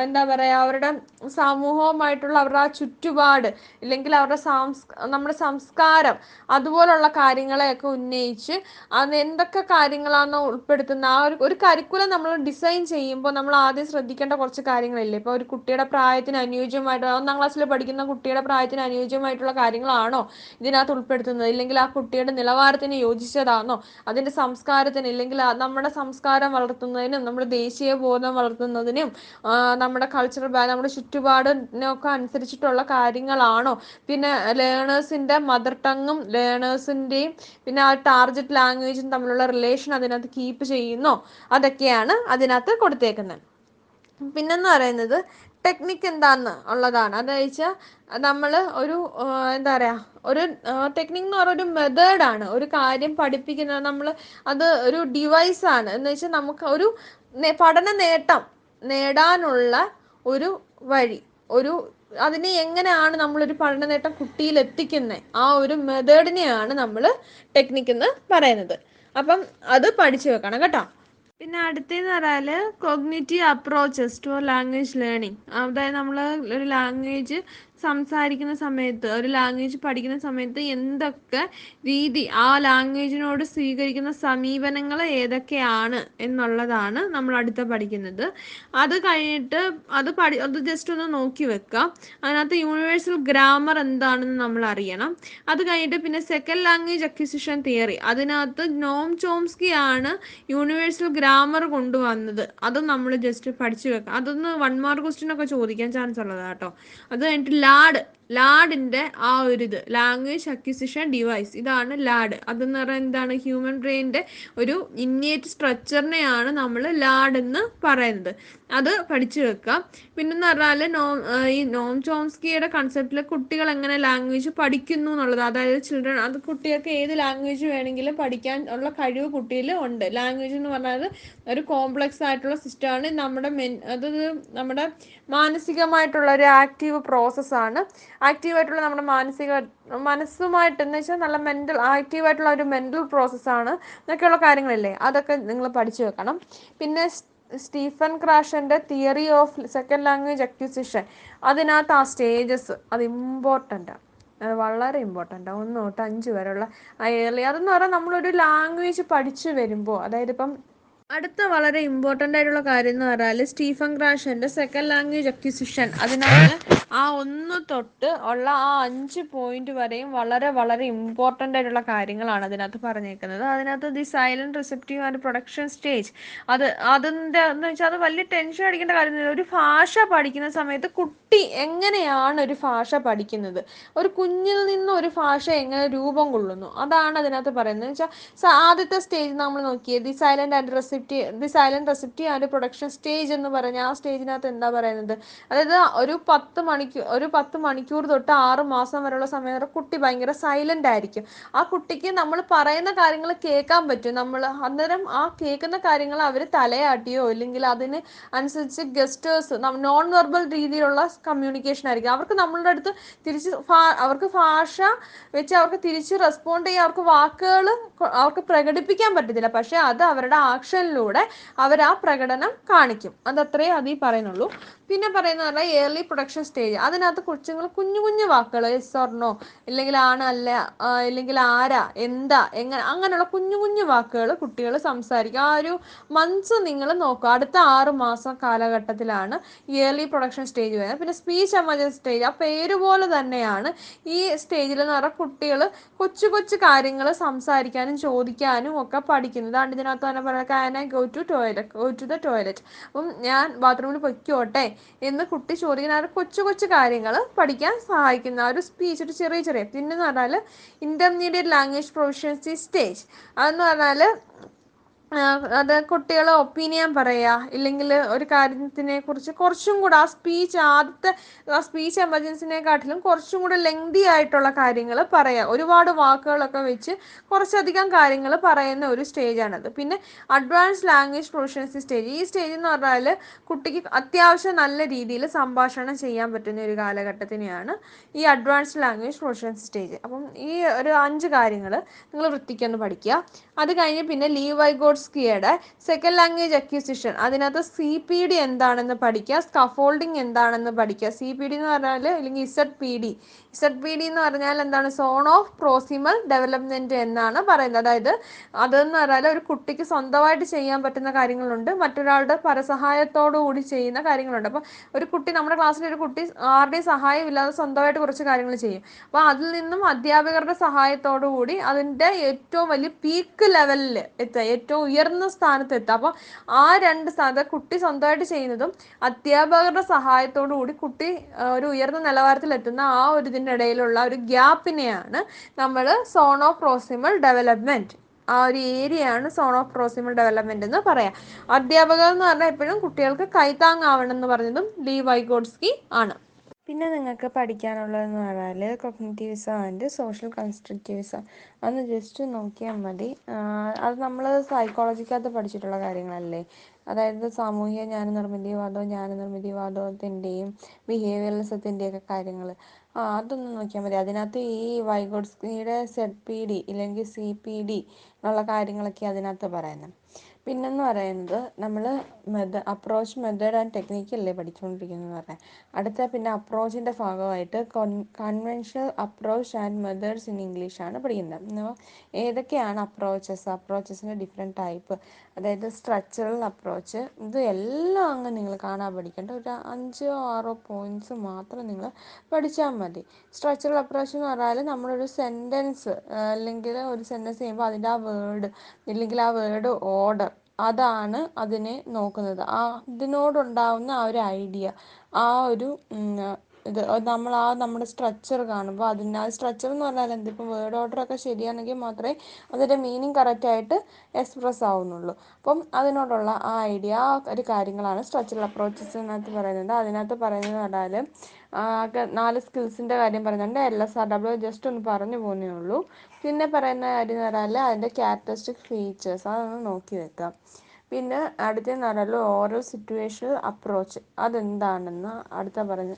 Speaker 1: എന്താ പറയുക അവരുടെ സമൂഹവുമായിട്ടുള്ള അവരുടെ ആ ചുറ്റുപാട് ഇല്ലെങ്കിൽ അവരുടെ സാംസ് നമ്മുടെ സംസ്കാരം അതുപോലുള്ള കാര്യങ്ങളെയൊക്കെ ഉന്നയിച്ച് അത് എന്തൊക്കെ കാര്യങ്ങളാണ് ഉൾപ്പെടുത്തുന്ന ആ ഒരു ഒരു കരിക്കുലം നമ്മൾ ഡിസൈൻ ചെയ്യുമ്പോൾ നമ്മൾ ആദ്യം ശ്രദ്ധിക്കേണ്ട കുറച്ച് കാര്യങ്ങളില്ലേ? ഇപ്പോൾ ഒരു കുട്ടിയുടെ പ്രായത്തിന് അനുയോജ്യമായിട്ട് ഒന്നാം ക്ലാസ്സിൽ പഠിക്കുന്ന കുട്ടിയുടെ പ്രായത്തിന് അനുയോജ്യമായിട്ടുള്ള കാര്യങ്ങളാണോ ഇതിനകത്ത് ഉൾപ്പെടുത്തുന്നത്? ഇല്ലെങ്കിൽ ആ കുട്ടിയുടെ നിലവാരത്തിന് യോജിച്ചതാണോ? അതിന്റെ സംസ്കാരത്തിന് ഇല്ലെങ്കിൽ നമ്മുടെ സംസ്കാരം വളർത്തുന്നതിനും നമ്മുടെ ദേശീയ ബോധം വളർത്തുന്നതിനും നമ്മുടെ കൾച്ചറൽ ബാ നമ്മുടെ ചുറ്റുപാടിനൊക്കെ അനുസരിച്ചിട്ടുള്ള കാര്യങ്ങളാണോ? പിന്നെ ലേണേഴ്സിന്റെ മദർ ടങ്ങും ലേണേഴ്സിന്റെയും പിന്നെ ആ ടാർജറ്റ് ലാംഗ്വേജും തമ്മിലുള്ള റിലേഷൻ അതിനകത്ത് കീപ്പ് ചെയ്യുന്നോ? അതൊക്കെയാണ് അതിനകത്ത് കൊടുത്തേക്കുന്നത് പിന്നെന്ന് പറയുന്നത് ടെക്നിക്ക് എന്താന്ന് ഉള്ളതാണ്. അത് വെച്ചാൽ നമ്മൾ ഒരു എന്താ പറയുക ഒരു ടെക്നിക്ക് എന്ന് പറഞ്ഞ ഒരു മെത്തേഡാണ് ഒരു കാര്യം പഠിപ്പിക്കുന്നത് നമ്മൾ അത് ഒരു ഡിവൈസാണ് എന്ന് വെച്ചാൽ നമുക്ക് ഒരു പഠന നേട്ടം നേടാനുള്ള ഒരു വഴി ഒരു അതിനെ എങ്ങനെയാണ് നമ്മളൊരു പഠന നേട്ടം കുട്ടിയിൽ എത്തിക്കുന്നത് ആ ഒരു മെത്തേഡിനെയാണ് നമ്മൾ ടെക്നിക്ക് എന്ന് പറയുന്നത്. അപ്പം അത് പഠിച്ചു വെക്കണം കേട്ടോ. പിന്നെ അടുത്തെന്ന് പറഞ്ഞാൽ cognitive approaches to language learning അതായത് നമ്മൾ ഒരു ലാംഗ്വേജ് സംസാരിക്കുന്ന സമയത്ത് ഒരു ലാംഗ്വേജ് പഠിക്കുന്ന സമയത്ത് എന്തൊക്കെ രീതി ആ ലാംഗ്വേജിനോട് സ്വീകരിക്കുന്ന സമീപനങ്ങൾ ഏതൊക്കെയാണ് എന്നുള്ളതാണ് നമ്മൾ അടുത്ത പഠിക്കുന്നത്. അത് കഴിഞ്ഞിട്ട് അത് പഠി അത് ജസ്റ്റ് ഒന്ന് നോക്കി വെക്കാം. അതിനകത്ത് യൂണിവേഴ്സൽ ഗ്രാമർ എന്താണെന്ന് നമ്മൾ അറിയണം. അത് കഴിഞ്ഞിട്ട് പിന്നെ സെക്കൻഡ് ലാംഗ്വേജ് അക്വിസിഷൻ തിയറി അതിനകത്ത് നോം ചോംസ്കി ആണ് യൂണിവേഴ്സൽ ഗ്രാമർ കൊണ്ടുവന്നത്. അതും നമ്മൾ ജസ്റ്റ് പഠിച്ചു വെക്കാം. അതൊന്ന് വൺ മാർക്ക് ക്വസ്റ്റ്യൻ ഒക്കെ ചോദിക്കാൻ ചാൻസ് ഉള്ളതാണ് കേട്ടോ. അത് കഴിഞ്ഞിട്ട് ലാഡ് ലാഡിന്റെ ആ ഒരു ഇത് ലാംഗ്വേജ് അക്വിസിഷൻ ഡിവൈസ് ഇതാണ് ലാഡ്. അതെന്ന് പറയുന്നത് എന്താണ്? ഹ്യൂമൻ ബ്രെയിനിന്റെ ഒരു ഇന്നേറ്റ് സ്ട്രക്ചറിനെയാണ് നമ്മൾ ലാഡ് എന്ന് പറയുന്നത്. അത് പഠിച്ചു വെക്കുക പിന്നെന്ന് പറഞ്ഞാൽ നോം ഈ നോം ചോംസ്കിയുടെ കൺസെപ്റ്റിൽ കുട്ടികൾ എങ്ങനെ ലാംഗ്വേജ് പഠിക്കുന്നു എന്നുള്ളത്. അതായത് ചിൽഡ്രൻ അത് കുട്ടികൾക്ക് ഏത് ലാംഗ്വേജ് വേണമെങ്കിലും പഠിക്കാൻ ഉള്ള കഴിവ് കുട്ടിയിൽ ഉണ്ട്. ലാംഗ്വേജ് എന്ന് പറഞ്ഞാൽ ഒരു കോംപ്ലക്സ് ആയിട്ടുള്ള സിസ്റ്റമാണ് നമ്മുടെ മെൻ അത് നമ്മുടെ മാനസികമായിട്ടുള്ള ഒരു ആക്റ്റീവ് പ്രോസസ്സാണ് ആക്റ്റീവായിട്ടുള്ള നമ്മുടെ മാനസിക മനസ്സുമായിട്ട് എന്ന് വെച്ചാൽ നല്ല മെന്റൽ ആക്റ്റീവായിട്ടുള്ള ഒരു മെന്റൽ പ്രോസസ്സാണ് എന്നൊക്കെയുള്ള കാര്യങ്ങളില്ലേ? അതൊക്കെ നിങ്ങൾ പഠിച്ചു വെക്കണം. പിന്നെ Stephen ക്രാഷന്റെ theory of second language acquisition അതിനകത്ത് ആ സ്റ്റേജസ് അത് ഇമ്പോർട്ടന്റ് അത് വളരെ ഇമ്പോർട്ടന്റ് ആണ് ഒന്ന് തൊട്ട് അഞ്ച് വരെയുള്ള ആ ഏർലി അതെന്ന് പറഞ്ഞാൽ നമ്മളൊരു ലാംഗ്വേജ് പഠിച്ചു വരുമ്പോൾ അതായത് ഇപ്പം അടുത്ത വളരെ ഇമ്പോർട്ടന്റ് ആയിട്ടുള്ള കാര്യം എന്ന് പറഞ്ഞാൽ സ്റ്റീഫൻ ക്രാഷന്റെ സെക്കൻഡ് ലാംഗ്വേജ് അക്വിസിഷൻ അതിനകത്ത് ആ ഒന്ന് തൊട്ട് ഉള്ള ആ അഞ്ച് പോയിന്റ് വരെയും വളരെ വളരെ ഇമ്പോർട്ടന്റ് ആയിട്ടുള്ള കാര്യങ്ങളാണ് അതിനകത്ത് പറഞ്ഞേക്കുന്നത്. അതിനകത്ത് the silent receptive and production stage. അത് അതിന്റെ എന്ന് വെച്ചാൽ അത് വലിയ ടെൻഷൻ അടിക്കേണ്ട കാര്യമൊന്നുമില്ല. ഒരു ഭാഷ പഠിക്കുന്ന സമയത്ത് കുട്ടി എങ്ങനെയാണ് ഒരു ഭാഷ പഠിക്കുന്നത്? ഒരു കുഞ്ഞിൽ നിന്ന് ഒരു ഭാഷ എങ്ങനെ രൂപം കൊള്ളുന്നു? അതാണ് അതിനകത്ത് പറയുന്നത്. വെച്ചാൽ ആദ്യത്തെ സ്റ്റേജ് നമ്മൾ നോക്കിയത് the silent and receptive the silent receptive and production stage എന്ന് പറഞ്ഞ ആ സ്റ്റേജിനകത്ത് എന്താ പറയുന്നത്? അതായത് ഒരു പത്ത് മണിക്കൂർ ഒരു പത്ത് മണിക്കൂർ തൊട്ട് ആറ് മാസം വരെയുള്ള സമയം വരെ കുട്ടി ഭയങ്കര സൈലന്റ് ആയിരിക്കും. ആ കുട്ടിക്ക് നമ്മൾ പറയുന്ന കാര്യങ്ങൾ കേൾക്കാൻ പറ്റും. നമ്മൾ അന്നേരം ആ കേൾക്കുന്ന കാര്യങ്ങൾ അവർ തലയാട്ടിയോ അല്ലെങ്കിൽ അതിന് അനുസരിച്ച് ഗസ്റ്റേഴ്സ് നോൺ വെർബൽ രീതിയിലുള്ള കമ്മ്യൂണിക്കേഷൻ ആയിരിക്കും. അവർക്ക് നമ്മളുടെ അടുത്ത് തിരിച്ച് അവർക്ക് ഭാഷ വെച്ച് അവർക്ക് തിരിച്ച് റെസ്പോണ്ട് ചെയ്യാൻ അവർക്ക് വാക്കുകൾ അവർക്ക് പ്രകടിപ്പിക്കാൻ പറ്റത്തില്ല. പക്ഷേ അത് അവരുടെ ആക്ഷനിലൂടെ അവർ ആ പ്രകടനം കാണിക്കും. അതത്രേ അതീ പറയുന്നുള്ളൂ. പിന്നെ പറയുന്ന പറഞ്ഞാൽ ഏർലി പ്രൊഡക്ഷൻ സ്റ്റേജ് അതിനകത്ത് കൊച്ചുങ്ങൾ കുഞ്ഞു കുഞ്ഞു വാക്കുകൾ എസ് ഓർണോ ഇല്ലെങ്കിൽ ആണ് അല്ല ഇല്ലെങ്കിൽ ആരാ? എന്താ? എങ്ങനെ അങ്ങനെയുള്ള കുഞ്ഞു കുഞ്ഞു വാക്കുകൾ കുട്ടികൾ സംസാരിക്കും. ആ ഒരു മന്ത്സ് നിങ്ങൾ നോക്കുക. അടുത്ത ആറ് മാസം കാലഘട്ടത്തിലാണ് ഇയർലി പ്രൊഡക്ഷൻ സ്റ്റേജ് വരുന്നത്. പിന്നെ സ്പീച്ച് എമർജൻസി സ്റ്റേജ് ആ പേര് പോലെ തന്നെയാണ് ഈ സ്റ്റേജിൽ എന്ന് പറഞ്ഞാൽ കുട്ടികൾ കൊച്ചു കൊച്ചു കാര്യങ്ങൾ സംസാരിക്കാനും ചോദിക്കാനും ഒക്കെ പഠിക്കുന്നത്. അതാണ് ഇതിനകത്ത് തന്നെ പറയുന്നത് can I go to toilet go to the toilet അപ്പം ഞാൻ ബാത്റൂമിൽ പൊയ്ക്കോട്ടെ. എന്ന് കുട്ടി ചോദിക്കുന്ന ആ ഒരു കൊച്ചു കൊച്ചു കാര്യങ്ങൾ പഠിക്കാൻ സഹായിക്കുന്ന ആ ഒരു സ്പീച്ച് ഒരു ചെറിയ ചെറിയ പിന്നെന്ന് പറഞ്ഞാൽ ഇന്റർമീഡിയറ്റ് ലാംഗ്വേജ് പ്രൊഫഷൻസി സ്റ്റേജ് അതെന്ന് പറഞ്ഞാൽ അത് കുട്ടികളെ ഒപ്പീനിയൻ പറയാ. ഇല്ലെങ്കിൽ ഒരു കാര്യത്തിനെ കുറിച്ച് കുറച്ചും കൂടെ ആ സ്പീച്ച് ആദ്യത്തെ ആ സ്പീച്ച് എമർജൻസിനെക്കാട്ടിലും കുറച്ചും കൂടെ ലെങ്തി ആയിട്ടുള്ള കാര്യങ്ങൾ പറയാം. ഒരുപാട് വാക്കുകളൊക്കെ വെച്ച് കുറച്ചധികം കാര്യങ്ങൾ പറയുന്ന ഒരു സ്റ്റേജാണത് പിന്നെ അഡ്വാൻസ് ലാംഗ്വേജ് പ്രൊഫഷൻസി സ്റ്റേജ് ഈ സ്റ്റേജ് എന്ന് പറഞ്ഞാൽ കുട്ടിക്ക് അത്യാവശ്യം നല്ല രീതിയിൽ സംഭാഷണം ചെയ്യാൻ പറ്റുന്ന ഒരു കാലഘട്ടത്തിനെയാണ് ഈ അഡ്വാൻസ് ലാംഗ്വേജ് പ്രൊഫഷൻസി സ്റ്റേജ് അപ്പം ഈ ഒരു അഞ്ച് കാര്യങ്ങൾ നിങ്ങൾ വൃത്തിക്കൊന്ന് പഠിക്കുക. അത് കഴിഞ്ഞ് പിന്നെ ലീവ് വൈഗോഡ്സ്കിയുടെ സെക്കൻഡ് ലാംഗ്വേജ് അക്യൂസിഷൻ അതിനകത്ത് സി പി ഡി എന്താണെന്ന് പഠിക്കുക സ്കഫോൾഡിങ് എന്താണെന്ന് പഠിക്കുക. സി പി ഡി എന്ന് പറഞ്ഞാൽ അല്ലെങ്കിൽ Z P D Z P D എന്ന് പറഞ്ഞാൽ എന്താണ്? സോൺ ഓഫ് പ്രോസിമൽ ഡെവലപ്മെന്റ് എന്നാണ് പറയുന്നത്. അതായത് അതെന്ന് പറഞ്ഞാൽ ഒരു കുട്ടിക്ക് സ്വന്തമായിട്ട് ചെയ്യാൻ പറ്റുന്ന കാര്യങ്ങളുണ്ട്. മറ്റൊരാളുടെ പരസഹായത്തോടു കൂടി ചെയ്യുന്ന കാര്യങ്ങളുണ്ട്. അപ്പോൾ ഒരു കുട്ടി നമ്മുടെ ക്ലാസ്സിലെ ഒരു കുട്ടി ആരുടെയും സഹായം ഇല്ലാതെ സ്വന്തമായിട്ട് കുറച്ച് കാര്യങ്ങൾ ചെയ്യും. അപ്പോൾ അതിൽ നിന്നും അധ്യാപകരുടെ സഹായത്തോടു കൂടി അതിന്റെ ഏറ്റവും വലിയ പീക്ക് ലെവലിൽ എത്തുക ഏറ്റവും ഉയർന്ന സ്ഥാനത്ത് എത്തുക. അപ്പോൾ ആ രണ്ട് സ്ഥാനത്ത് കുട്ടി സ്വന്തമായിട്ട് ചെയ്യുന്നതും അധ്യാപകരുടെ സഹായത്തോടു കൂടി കുട്ടി ഒരു ഉയർന്ന നിലവാരത്തിൽ എത്തുന്ന ആ ഒരു ഇടയിലുള്ള ഒരു ഗ്യാപ്പിനെയാണ് നമ്മൾ സോണോ പ്രോസിമൽ ഡെവലപ്മെന്റ് ആ ഒരു ഏരിയയാണ് സോൺ ഓഫ് പ്രോസിമൽ ഡെവലപ്മെന്റ് എന്ന് പറയാം. അധ്യാപകർ എന്ന് പറഞ്ഞാൽ എപ്പോഴും കുട്ടികൾക്ക് കൈത്താങ്ങാവണം എന്ന് പറഞ്ഞതും ലീ വൈഗോഡ്സ്കി ആണ്. പിന്നെ നിങ്ങൾക്ക് പഠിക്കാനുള്ളതെന്ന് പറഞ്ഞാൽ കൊഗ്നിറ്റീവിസം ആൻഡ് സോഷ്യൽ കൺസ്ട്രക്റ്റീവിസം. അന്ന് ജസ്റ്റ് നോക്കിയാൽ മതി. അത് നമ്മൾ സൈക്കോളജിക്കകത്ത് പഠിച്ചിട്ടുള്ള കാര്യങ്ങളല്ലേ? അതായത് സാമൂഹിക ജ്ഞാന നിർമ്മിതിവാദവും ജ്ഞാന നിർമ്മിതിവാദത്തിന്റെയും ബിഹേവിയറിസത്തിന്റെയൊക്കെ കാര്യങ്ങൾ ആ അതൊന്ന് നോക്കിയാൽ മതി. അതിനകത്ത് ഈ വൈഗോട്സ്കിയുടെ സെഡ് പി ഡി ഇല്ലെങ്കിൽ സി പി ഡി എന്നുള്ള കാര്യങ്ങളൊക്കെ അതിനകത്ത് പറയുന്നത് പിന്നെന്ന് പറയുന്നത് നമ്മൾ മെത അപ്രോച്ച് മെത്തേഡ് ആൻഡ് ടെക്നിക്കല്ലേ പഠിച്ചുകൊണ്ടിരിക്കുന്നതെന്ന് പറഞ്ഞാൽ അടുത്ത പിന്നെ അപ്രോച്ചിന്റെ ഭാഗമായിട്ട് കൊൺ conventional approach and methods in ഇംഗ്ലീഷാണ് പഠിക്കുന്നത്. ഏതൊക്കെയാണ് അപ്രോച്ചസ് അപ്രോച്ചസിന്റെ ഡിഫറെന്റ് ടൈപ്പ് അതായത് സ്ട്രക്ചറൽ അപ്രോച്ച് ഇത് എല്ലാം അങ്ങ് നിങ്ങൾ കാണാൻ പഠിക്കേണ്ട ഒരു അഞ്ചോ ആറോ പോയിന്റ്സ് മാത്രം നിങ്ങൾ പഠിച്ചാൽ മതി. സ്ട്രക്ചറൽ അപ്രോച്ച് എന്ന് പറഞ്ഞാൽ നമ്മളൊരു സെന്റൻസ് അല്ലെങ്കിൽ ഒരു സെന്റൻസ് ചെയ്യുമ്പോൾ അതിന്റെ ആ വേർഡ് ഇല്ലെങ്കിൽ ആ വേർഡ് ഓർഡർ അതാണ് അതിനെ നോക്കുന്നത്. ആ അതിനോടുണ്ടാവുന്ന ആ ഒരു ഐഡിയ ആ ഒരു ഇത് നമ്മൾ ആ നമ്മുടെ സ്ട്രക്ചർ കാണുമ്പോൾ അതിന് ആ സ്ട്രക്ചർ എന്ന് പറഞ്ഞാൽ എന്ത് ഇപ്പം വേർഡ് ഒക്കെ ശരിയാണെങ്കിൽ മാത്രമേ അതിന്റെ മീനിങ് കറക്റ്റായിട്ട് എക്സ്പ്രസ് ആവുന്നുള്ളൂ. അപ്പം അതിനോടുള്ള ആ ഐഡിയ ആ ഒരു കാര്യങ്ങളാണ് സ്ട്രക്ചറൽ അപ്രോച്ചസിനകത്ത് പറയുന്നത്. അതിനകത്ത് പറയുന്നത് പറഞ്ഞാൽ നാല് സ്കിൽസിന്റെ കാര്യം പറയുന്നുണ്ട് L S R W just ഒന്ന് പറഞ്ഞു പോകുന്നേ ഉള്ളൂ. പിന്നെ പറയുന്ന കാര്യം എന്ന് പറഞ്ഞാൽ അതിന്റെ ക്യാരക്ടറിസ്റ്റിക് ഫീച്ചേഴ്സ് അതൊന്ന് നോക്കി വെക്കാം. പിന്നെ അടുത്തെന്ന് പറഞ്ഞാൽ ഓരോ സിറ്റുവേഷണൽ അപ്രോച്ച് അതെന്താണെന്ന് അടുത്ത പറഞ്ഞ്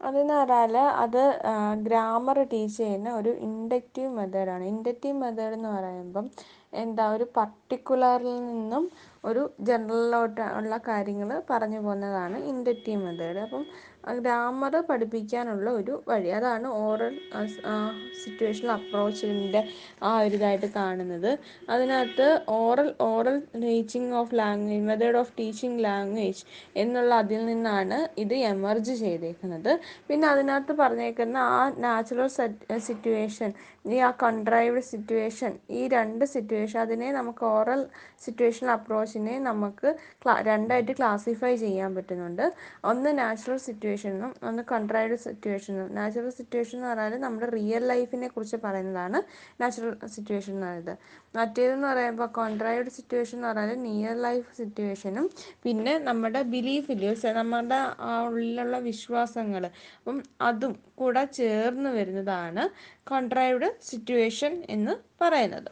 Speaker 1: അതെന്ന് പറഞ്ഞാൽ അത് ഗ്രാമർ ടീച്ച് ചെയ്യുന്ന ഒരു ഇൻഡക്റ്റീവ് മെത്തേഡാണ് ഇൻഡക്റ്റീവ് മെത്തേഡ് എന്ന് പറയുമ്പം എന്താ ഒരു പർട്ടിക്കുലറിൽ നിന്നും ഒരു ജനറലിലോട്ട് ഉള്ള കാര്യങ്ങൾ പറഞ്ഞു പോകുന്നതാണ് ഇൻഡക്റ്റീവ് മെത്തേഡ് അപ്പം ഗ്രാമർ പഠിപ്പിക്കാനുള്ള ഒരു വഴി. അതാണ് ഓറൽ സിറ്റുവേഷണൽ അപ്രോച്ചിന്റെ ആ ഒരു ഇതായിട്ട് കാണുന്നത്. അതിനകത്ത് oral oral teaching of language method of teaching language എന്നുള്ള അതിൽ നിന്നാണ് ഇത് എമർജ് ചെയ്തേക്കുന്നത്. പിന്നെ അതിനകത്ത് പറഞ്ഞേക്കുന്ന ആ നാച്ചുറൽ സിറ്റുവേഷൻ ഈ ആ കൺട്രൈവ്ഡ് സിറ്റുവേഷൻ ഈ രണ്ട് സിറ്റുവേഷൻ അതിനെ നമുക്ക് ഓറൽ സിറ്റുവേഷണൽ അപ്രോച്ചിനെ നമുക്ക് രണ്ടായിട്ട് ക്ലാസിഫൈ ചെയ്യാൻ പറ്റുന്നുണ്ട്. ഒന്ന് നാച്ചുറൽ സിറ്റുവേഷനും ഒന്ന് കൺട്രൈഡ് സിറ്റുവേഷനും നാച്ചുറൽ സിറ്റുവേഷൻ എന്ന് പറഞ്ഞാൽ നമ്മുടെ റിയൽ ലൈഫിനെ കുറിച്ച് പറയുന്നതാണ് നാച്ചുറൽ സിറ്റുവേഷൻ എന്ന് പറയുന്നത്. മറ്റേതെന്ന് പറയുമ്പോൾ കോൺട്രൈഡ് സിറ്റുവേഷൻ എന്ന് പറഞ്ഞാൽ നിയർ ലൈഫ് സിറ്റുവേഷനും പിന്നെ നമ്മുടെ ബിലീഫിൽ നമ്മുടെ ഉള്ളിലുള്ള വിശ്വാസങ്ങൾ അപ്പം അതും കൂടെ ചേർന്ന് വരുന്നതാണ് കോൺട്രൈഡ് സിറ്റുവേഷൻ എന്ന് പറയുന്നത്.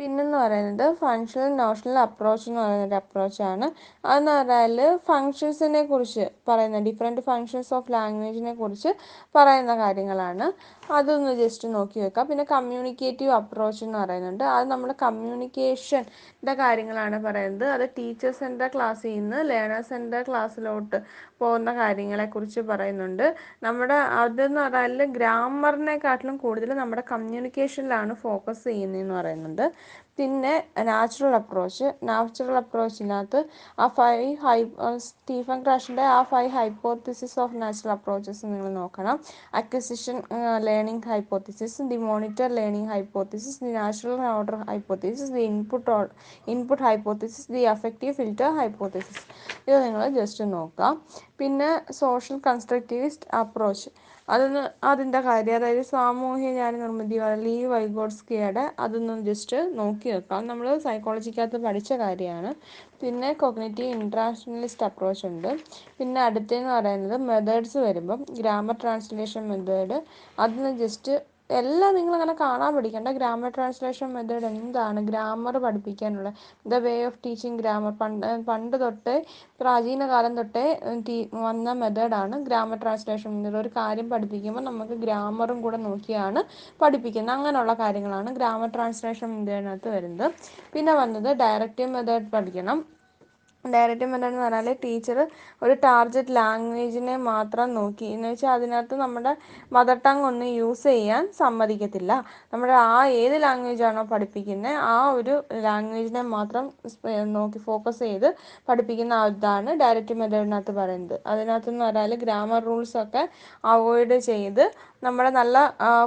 Speaker 1: പിന്നെന്ന് പറയുന്നത് ഫങ്ഷണൽ നോഷണൽ അപ്രോച്ച് എന്ന് പറയുന്ന ഒരു അപ്രോച്ചാണ് അതെന്ന് പറഞ്ഞാൽ ഫങ്ഷൻസിനെ കുറിച്ച് പറയുന്ന ഡിഫറെന്റ് ഫങ്ഷൻസ് ഓഫ് ലാംഗ്വേജിനെ കുറിച്ച് പറയുന്ന കാര്യങ്ങളാണ്. അതൊന്ന് ജസ്റ്റ് നോക്കി വെക്കാം. പിന്നെ കമ്മ്യൂണിക്കേറ്റീവ് അപ്രോച്ച് എന്ന് പറയുന്നുണ്ട്. അത് നമ്മൾ കമ്മ്യൂണിക്കേഷന്റെ കാര്യങ്ങളാണ് പറയുന്നത്. അത് ടീച്ചേഴ്സിന്റെ ക്ലാസ്സിൽ നിന്ന് ലേണേഴ്സിന്റെ ക്ലാസ്സിലോട്ട് പോകുന്ന കാര്യങ്ങളെക്കുറിച്ച് പറയുന്നുണ്ട്. നമ്മുടെ അതെന്ന് പറഞ്ഞാൽ ഗ്രാമറിനെക്കാട്ടിലും കൂടുതൽ നമ്മുടെ കമ്മ്യൂണിക്കേഷനിലാണ് ഫോക്കസ് ചെയ്യുന്നതെന്ന് പറയുന്നുണ്ട്. പിന്നെ നാച്ചുറൽ അപ്രോച്ച് നാച്ചുറൽ അപ്രോച്ചിനകത്ത് ആ ഫൈവ് ഹൈ സ്റ്റീഫൻ ക്രാഷിന്റെ ആ five hypothesis of natural approaches നിങ്ങൾ നോക്കണം. Acquisition learning hypothesis the monitor learning hypothesis the natural order hypothesis the input input hypothesis the affective filter hypothesis ഇത് നിങ്ങൾ ജസ്റ്റ് നോക്കാം. പിന്നെ social constructivist approach അതൊന്ന് അതിന്റെ കാര്യം അതായത് സാമൂഹ്യ ജ്ഞാന നിർമ്മിതി ലീ വൈഗോഡ്സ്കിയുടെ അതൊന്ന് ജസ്റ്റ് നോക്കി വെക്കാം. നമ്മൾ സൈക്കോളജിക്കകത്ത് പഠിച്ച കാര്യമാണ്. പിന്നെ കൊഗ്നേറ്റീവ് ഇൻട്രാഷണലിസ്റ്റ് അപ്രോച്ച് ഉണ്ട്. പിന്നെ അടുത്തതെന്ന് പറയുന്നത് മെത്തേഡ്സ് വരുമ്പം ഗ്രാമർ ട്രാൻസ്ലേഷൻ മെത്തേഡ് അതൊന്ന് ജസ്റ്റ് എല്ലാം നിങ്ങളങ്ങനെ കാണാൻ പഠിക്കേണ്ട ഗ്രാമർ ട്രാൻസ്ലേഷൻ മെത്തേഡ് എന്താണ്? ഗ്രാമർ പഠിപ്പിക്കാനുള്ള. The way of teaching grammar പണ്ട് പണ്ട് തൊട്ടേ പ്രാചീന കാലം തൊട്ടേ വന്ന മെത്തേഡാണ് ഗ്രാമർ ട്രാൻസ്ലേഷൻ മെത്തേഡ് ഒരു കാര്യം പഠിപ്പിക്കുമ്പോൾ നമുക്ക് ഗ്രാമറും കൂടെ നോക്കിയാണ് പഠിപ്പിക്കുന്നത്. അങ്ങനെയുള്ള കാര്യങ്ങളാണ് ഗ്രാമർ ട്രാൻസ്ലേഷൻ മെത്തേഡിനകത്ത് വരുന്നത്. പിന്നെ വന്നത് ഡയറക്റ്റീവ് മെത്തേഡ് പഠിക്കണം. ഡയറക്റ്റീവ് മെത്തേഡ് എന്ന് പറഞ്ഞാൽ ടീച്ചർ ഒരു ടാർജറ്റ് ലാംഗ്വേജിനെ മാത്രം നോക്കി. എന്ന് വെച്ചാൽ അതിനകത്ത് നമ്മുടെ മദർ ടങ് ഒന്നും യൂസ് ചെയ്യാൻ സമ്മതിക്കത്തില്ല. നമ്മുടെ ആ ഏത് ലാംഗ്വേജ് ആണോ പഠിപ്പിക്കുന്നത് ആ ഒരു ലാംഗ്വേജിനെ മാത്രം നോക്കി ഫോക്കസ് ചെയ്ത് പഠിപ്പിക്കുന്ന ഇതാണ് ഡയറക്റ്റ് മെത്തേഡിനകത്ത് പറയുന്നത്. അതിനകത്തെന്ന് പറഞ്ഞാൽ ഗ്രാമർ റൂൾസൊക്കെ അവോയ്ഡ് ചെയ്ത് നമ്മുടെ നല്ല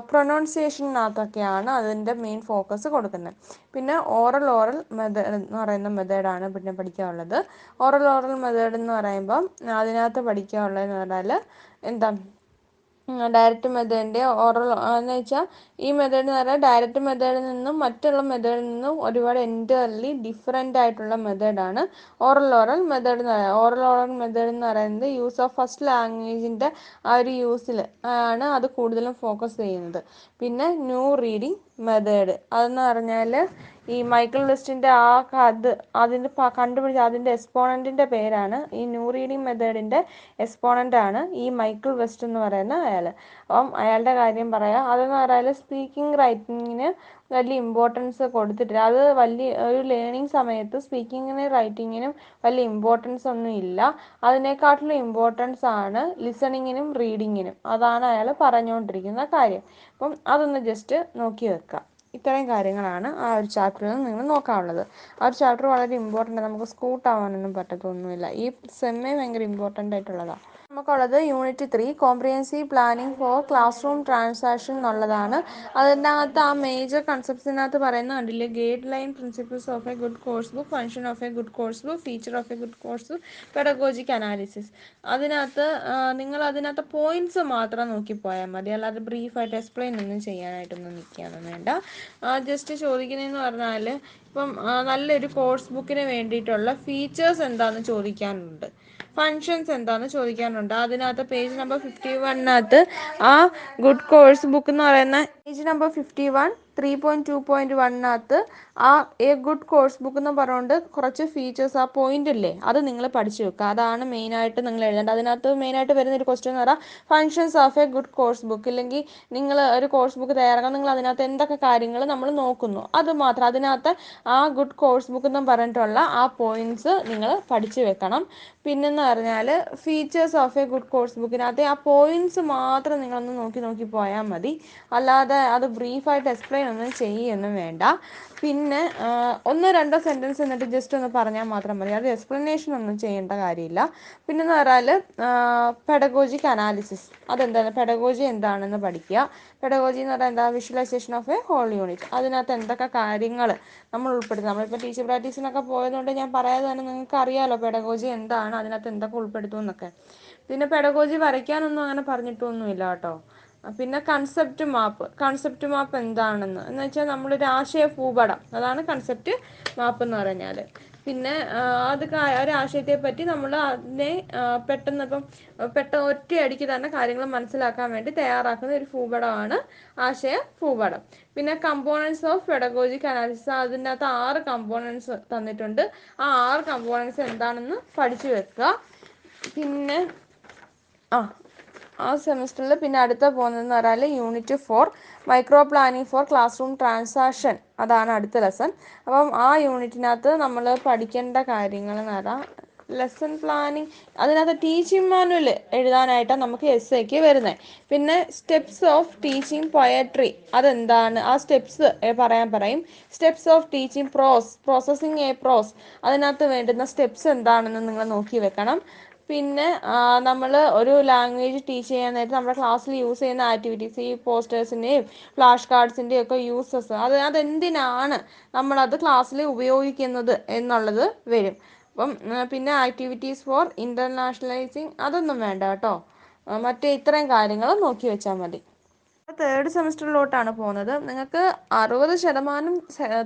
Speaker 1: പ്രൊനൗൺസിയേഷനകത്തൊക്കെയാണ് അതിന്റെ മെയിൻ ഫോക്കസ് കൊടുക്കുന്നത്. പിന്നെ ഓറൽ ഓറൽ മെത്തേഡ് എന്ന് പറയുന്ന മെത്തേഡാണ് പിന്നെ പഠിക്കാനുള്ളത്. ഓറൽ ഓറൽ മെത്തേഡ് എന്ന് പറയുമ്പം അതിനകത്ത് പഠിക്കാനുള്ളതെന്ന് പറഞ്ഞാൽ എന്താ ഡയറക്റ്റ് മെത്തേഡിന്റെ ഓറൽ എന്ന് വെച്ചാൽ ഈ മെത്തേഡ് എന്ന് പറഞ്ഞാൽ ഡയറക്റ്റ് മെത്തേഡിൽ നിന്നും മറ്റുള്ള മെത്തേഡിൽ നിന്നും ഒരുപാട് എന്റർലി ഡിഫറെന്റ് ആയിട്ടുള്ള മെത്തേഡാണ് ഓറൽ ഓറൽ മെത്തേഡ് എന്ന് പറയുന്നത് ഓറൽ ഓറൽ മെത്തേഡ് എന്ന് പറയുന്നത് യൂസ് ഓഫ് ഫസ്റ്റ് ലാംഗ്വേജിന്റെ ആ ഒരു യൂസിൽ ആണ് അത് കൂടുതലും ഫോക്കസ് ചെയ്യുന്നത്. പിന്നെ ന്യൂ റീഡിങ് മെത്തേഡ് അതെന്ന് പറഞ്ഞാൽ ഈ മൈക്കിൾ ലിസ്റ്റിന്റെ ആ അത് അതിന്റെ കണ്ടുപിടിച്ച അതിന്റെ എക്സ്പോണന്റിന്റെ പേരാണ് ഈ ന്യൂ റീഡിങ് മെത്തേഡിന്റെ എക്സ്പോണന്റ് ആണ് ഈ മൈക്കിൾ വെസ്റ്റ് എന്ന് പറയുന്ന അയാൾ അപ്പം അയാളുടെ കാര്യം പറയാം അതെന്ന് പറയാൽ സ്പീക്കിംഗ് റൈറ്റിങ്ങിന് വലിയ ഇമ്പോർട്ടൻസ് കൊടുത്തിട്ടില്ല. അത് വലിയ ഒരു ലേണിംഗ് സമയത്ത് സ്പീക്കിങ്ങിനും റൈറ്റിങ്ങിനും വലിയ ഇമ്പോർട്ടൻസ് ഒന്നും ഇല്ല. അതിനെക്കാട്ടിലും ഇമ്പോർട്ടൻസ് ആണ് ലിസണിങ്ങിനും റീഡിങ്ങിനും. അതാണ് അയാൾ പറഞ്ഞുകൊണ്ടിരിക്കുന്ന കാര്യം. അപ്പം അതൊന്ന് ജസ്റ്റ് നോക്കി വെക്കുക ഇത്രയും കാര്യങ്ങളാണ് ആ ഒരു ചാപ്റ്ററിൽ നിന്ന് നിങ്ങൾ നോക്കാനുള്ളത്. ആ ഒരു ചാപ്റ്റർ വളരെ ഇമ്പോർട്ടന്റ് നമുക്ക് സ്കൂട്ടാവാനൊന്നും പറ്റത്തൊന്നുമില്ല. ഈ സെമ്മേ ഭയങ്കര ഇമ്പോർട്ടന്റ് ആയിട്ടുള്ളതാണ് നമുക്കുള്ളത് unit three comprehensive planning for classroom transaction എന്നുള്ളതാണ് അതിനകത്ത് ആ മേജർ കൺസെപ്റ്റ്സിനകത്ത് പറയുന്ന കണ്ടില്ലേ? Guideline principles of a good course book function of a good course book feature of a good course book pedagogic analysis അതിനകത്ത് നിങ്ങൾ അതിനകത്ത് പോയിന്റ്സ് മാത്രം നോക്കി പോയാൽ മതി. അല്ലാതെ ബ്രീഫായിട്ട് എക്സ്പ്ലെയിൻ ഒന്നും ചെയ്യാനായിട്ടൊന്നും നിൽക്കാനൊന്നും വേണ്ട. ജസ്റ്റ് ചോദിക്കുന്നതെന്ന് പറഞ്ഞാൽ ഇപ്പം നല്ലൊരു കോഴ്സ് ബുക്കിന് വേണ്ടിയിട്ടുള്ള ഫീച്ചേഴ്സ് എന്താണെന്ന് ചോദിക്കാനുണ്ട്. ഫങ്ഷൻസ് എന്താണെന്ന് ചോദിക്കാനുണ്ട്. അതിനകത്ത് പേജ് നമ്പർ ഫിഫ്റ്റി വണ്ണിനകത്ത് ആ ഗുഡ് കോഴ്സ് ബുക്ക് എന്ന് പറയുന്ന page number fifty one three point two point വണ്ണിനകത്ത് ആ എ ഗുഡ് കോഴ്സ് ബുക്ക് എന്ന് പറഞ്ഞുകൊണ്ട് കുറച്ച് ഫീച്ചേഴ്സ് ആ പോയിന്റ് ഇല്ലേ അത് നിങ്ങൾ പഠിച്ചു വെക്കുക അതാണ് മെയിനായിട്ട് നിങ്ങൾ എഴുതേണ്ടത്. അതിനകത്ത് മെയിനായിട്ട് വരുന്ന ഒരു ക്വസ്റ്റ്യൻ എന്ന് പറഞ്ഞാൽ functions of a good course book ഇല്ലെങ്കിൽ നിങ്ങൾ ഒരു കോഴ്സ് ബുക്ക് തയ്യാറാക്കാൻ നിങ്ങൾ അതിനകത്ത് എന്തൊക്കെ കാര്യങ്ങൾ നമ്മൾ നോക്കുന്നു. അത് മാത്രം. അതിനകത്ത് ആ ഗുഡ് കോഴ്സ് ബുക്ക് എന്ന് പറഞ്ഞിട്ടുള്ള ആ പോയിന്റ്സ് നിങ്ങൾ പഠിച്ചു വെക്കണം. പിന്നെന്ന് പറഞ്ഞാൽ features of a good course ബുക്കിനകത്ത് ആ പോയിന്റ്സ് മാത്രം നിങ്ങളൊന്ന് നോക്കി നോക്കി പോയാൽ മതി. അല്ലാതെ അത് ബ്രീഫായിട്ട് എക്സ്പ്ലെയിൻ ഒന്നും ചെയ്യുകയൊന്നും വേണ്ട. പിന്നെ ഒന്നോ രണ്ടോ സെന്റൻസ് എന്നിട്ട് ജസ്റ്റ് ഒന്ന് പറഞ്ഞാൽ മാത്രം മതി. അത് എക്സ്പ്ലനേഷൻ ഒന്നും ചെയ്യേണ്ട കാര്യമില്ല. പിന്നെ എന്ന് പറഞ്ഞാൽ പെഡഗോജിക് അനാലിസിസ് അതെന്താണ്? പെഡഗോജി എന്താണെന്ന് പഠിക്കുക. പെഡഗോജി എന്ന് പറഞ്ഞാൽ എന്താ? Visualisation of a whole unit അതിനകത്ത് എന്തൊക്കെ കാര്യങ്ങൾ നമ്മൾ ഉൾപ്പെടുത്തും. നമ്മളിപ്പോൾ ടീച്ചർ പ്രാക്ടീസിനൊക്കെ പോയതുകൊണ്ട് ഞാൻ പറയാതെ തന്നെ നിങ്ങൾക്ക് അറിയാമല്ലോ പെഡഗോജി എന്താണ് അതിനകത്ത് എന്തൊക്കെ ഉൾപ്പെടുത്തും എന്നൊക്കെ. പിന്നെ പെഡഗോജി വരയ്ക്കാനൊന്നും അങ്ങനെ പറഞ്ഞിട്ടൊന്നുമില്ല കേട്ടോ. പിന്നെ കൺസെപ്റ്റ് മാപ്പ് കൺസെപ്റ്റ് മാപ്പ് എന്താണെന്ന്? എന്ന് വെച്ചാൽ നമ്മളൊരു ആശയ ഭൂപടം. അതാണ് കൺസെപ്റ്റ് മാപ്പ് എന്ന് പറഞ്ഞാൽ പിന്നെ അത് ഒരാശയത്തെ പറ്റി നമ്മൾ അതിനെ പെട്ടെന്ന് ഇപ്പം പെട്ടെന്ന് ഒറ്റയടിക്ക് തന്നെ കാര്യങ്ങൾ മനസ്സിലാക്കാൻ വേണ്ടി തയ്യാറാക്കുന്ന ഒരു ഭൂപടമാണ് ആശയ ഭൂപടം. പിന്നെ കമ്പോണൻസ് ഓഫ് പെഡഗോജിക് അനാലിസിസ് അതിനകത്ത് ആറ് കമ്പോണൻസ് തന്നിട്ടുണ്ട്. ആ ആറ് കമ്പോണൻസ് എന്താണെന്ന് പഠിച്ചു വെക്കുക. പിന്നെ ആ ആ സെമിസ്റ്ററിൽ പിന്നെ അടുത്ത പോകുന്നതെന്ന് പറഞ്ഞാൽ unit four micro planning for classroom transaction അതാണ് അടുത്ത ലെസൺ അപ്പം ആ യൂണിറ്റിനകത്ത് നമ്മൾ പഠിക്കേണ്ട കാര്യങ്ങൾ എന്ന് പറഞ്ഞാൽ ലെസൺ പ്ലാനിങ് അതിനകത്ത് ടീച്ചിങ് മാനുവൽ എഴുതാനായിട്ടാണ് നമുക്ക് എസ് എക്ക് വരുന്നത് പിന്നെ സ്റ്റെപ്സ് ഓഫ് ടീച്ചിങ് പൊയട്രി അതെന്താണ്? ആ സ്റ്റെപ്സ് പറയാൻ പറയും. Steps of teaching pros processing a pros അതിനകത്ത് വേണ്ടുന്ന സ്റ്റെപ്സ് എന്താണെന്ന് നിങ്ങൾ നോക്കി വെക്കണം. പിന്നെ നമ്മൾ ഒരു ലാംഗ്വേജ് ടീച്ച് ചെയ്യാൻ നേരത്ത് നമ്മുടെ ക്ലാസ്സിൽ യൂസ് ചെയ്യുന്ന ആക്ടിവിറ്റീസ് ഈ പോസ്റ്റേഴ്സിന്റെയും ഫ്ലാഷ് കാർഡ്സിന്റെയും ഒക്കെ യൂസസ് അത് അതെന്തിനാണ് നമ്മളത് ക്ലാസ്സിൽ ഉപയോഗിക്കുന്നത് എന്നുള്ളത് വരും. അപ്പം പിന്നെ ആക്ടിവിറ്റീസ് ഫോർ ഇന്റർനാഷണലൈസിങ് അതൊന്നും വേണ്ട കേട്ടോ. മറ്റേ ഇത്രയും കാര്യങ്ങൾ നോക്കി വെച്ചാൽ മതി. തേർഡ് സെമിസ്റ്ററിലോട്ടാണ് പോകുന്നത്. നിങ്ങൾക്ക് അറുപത് ശതമാനം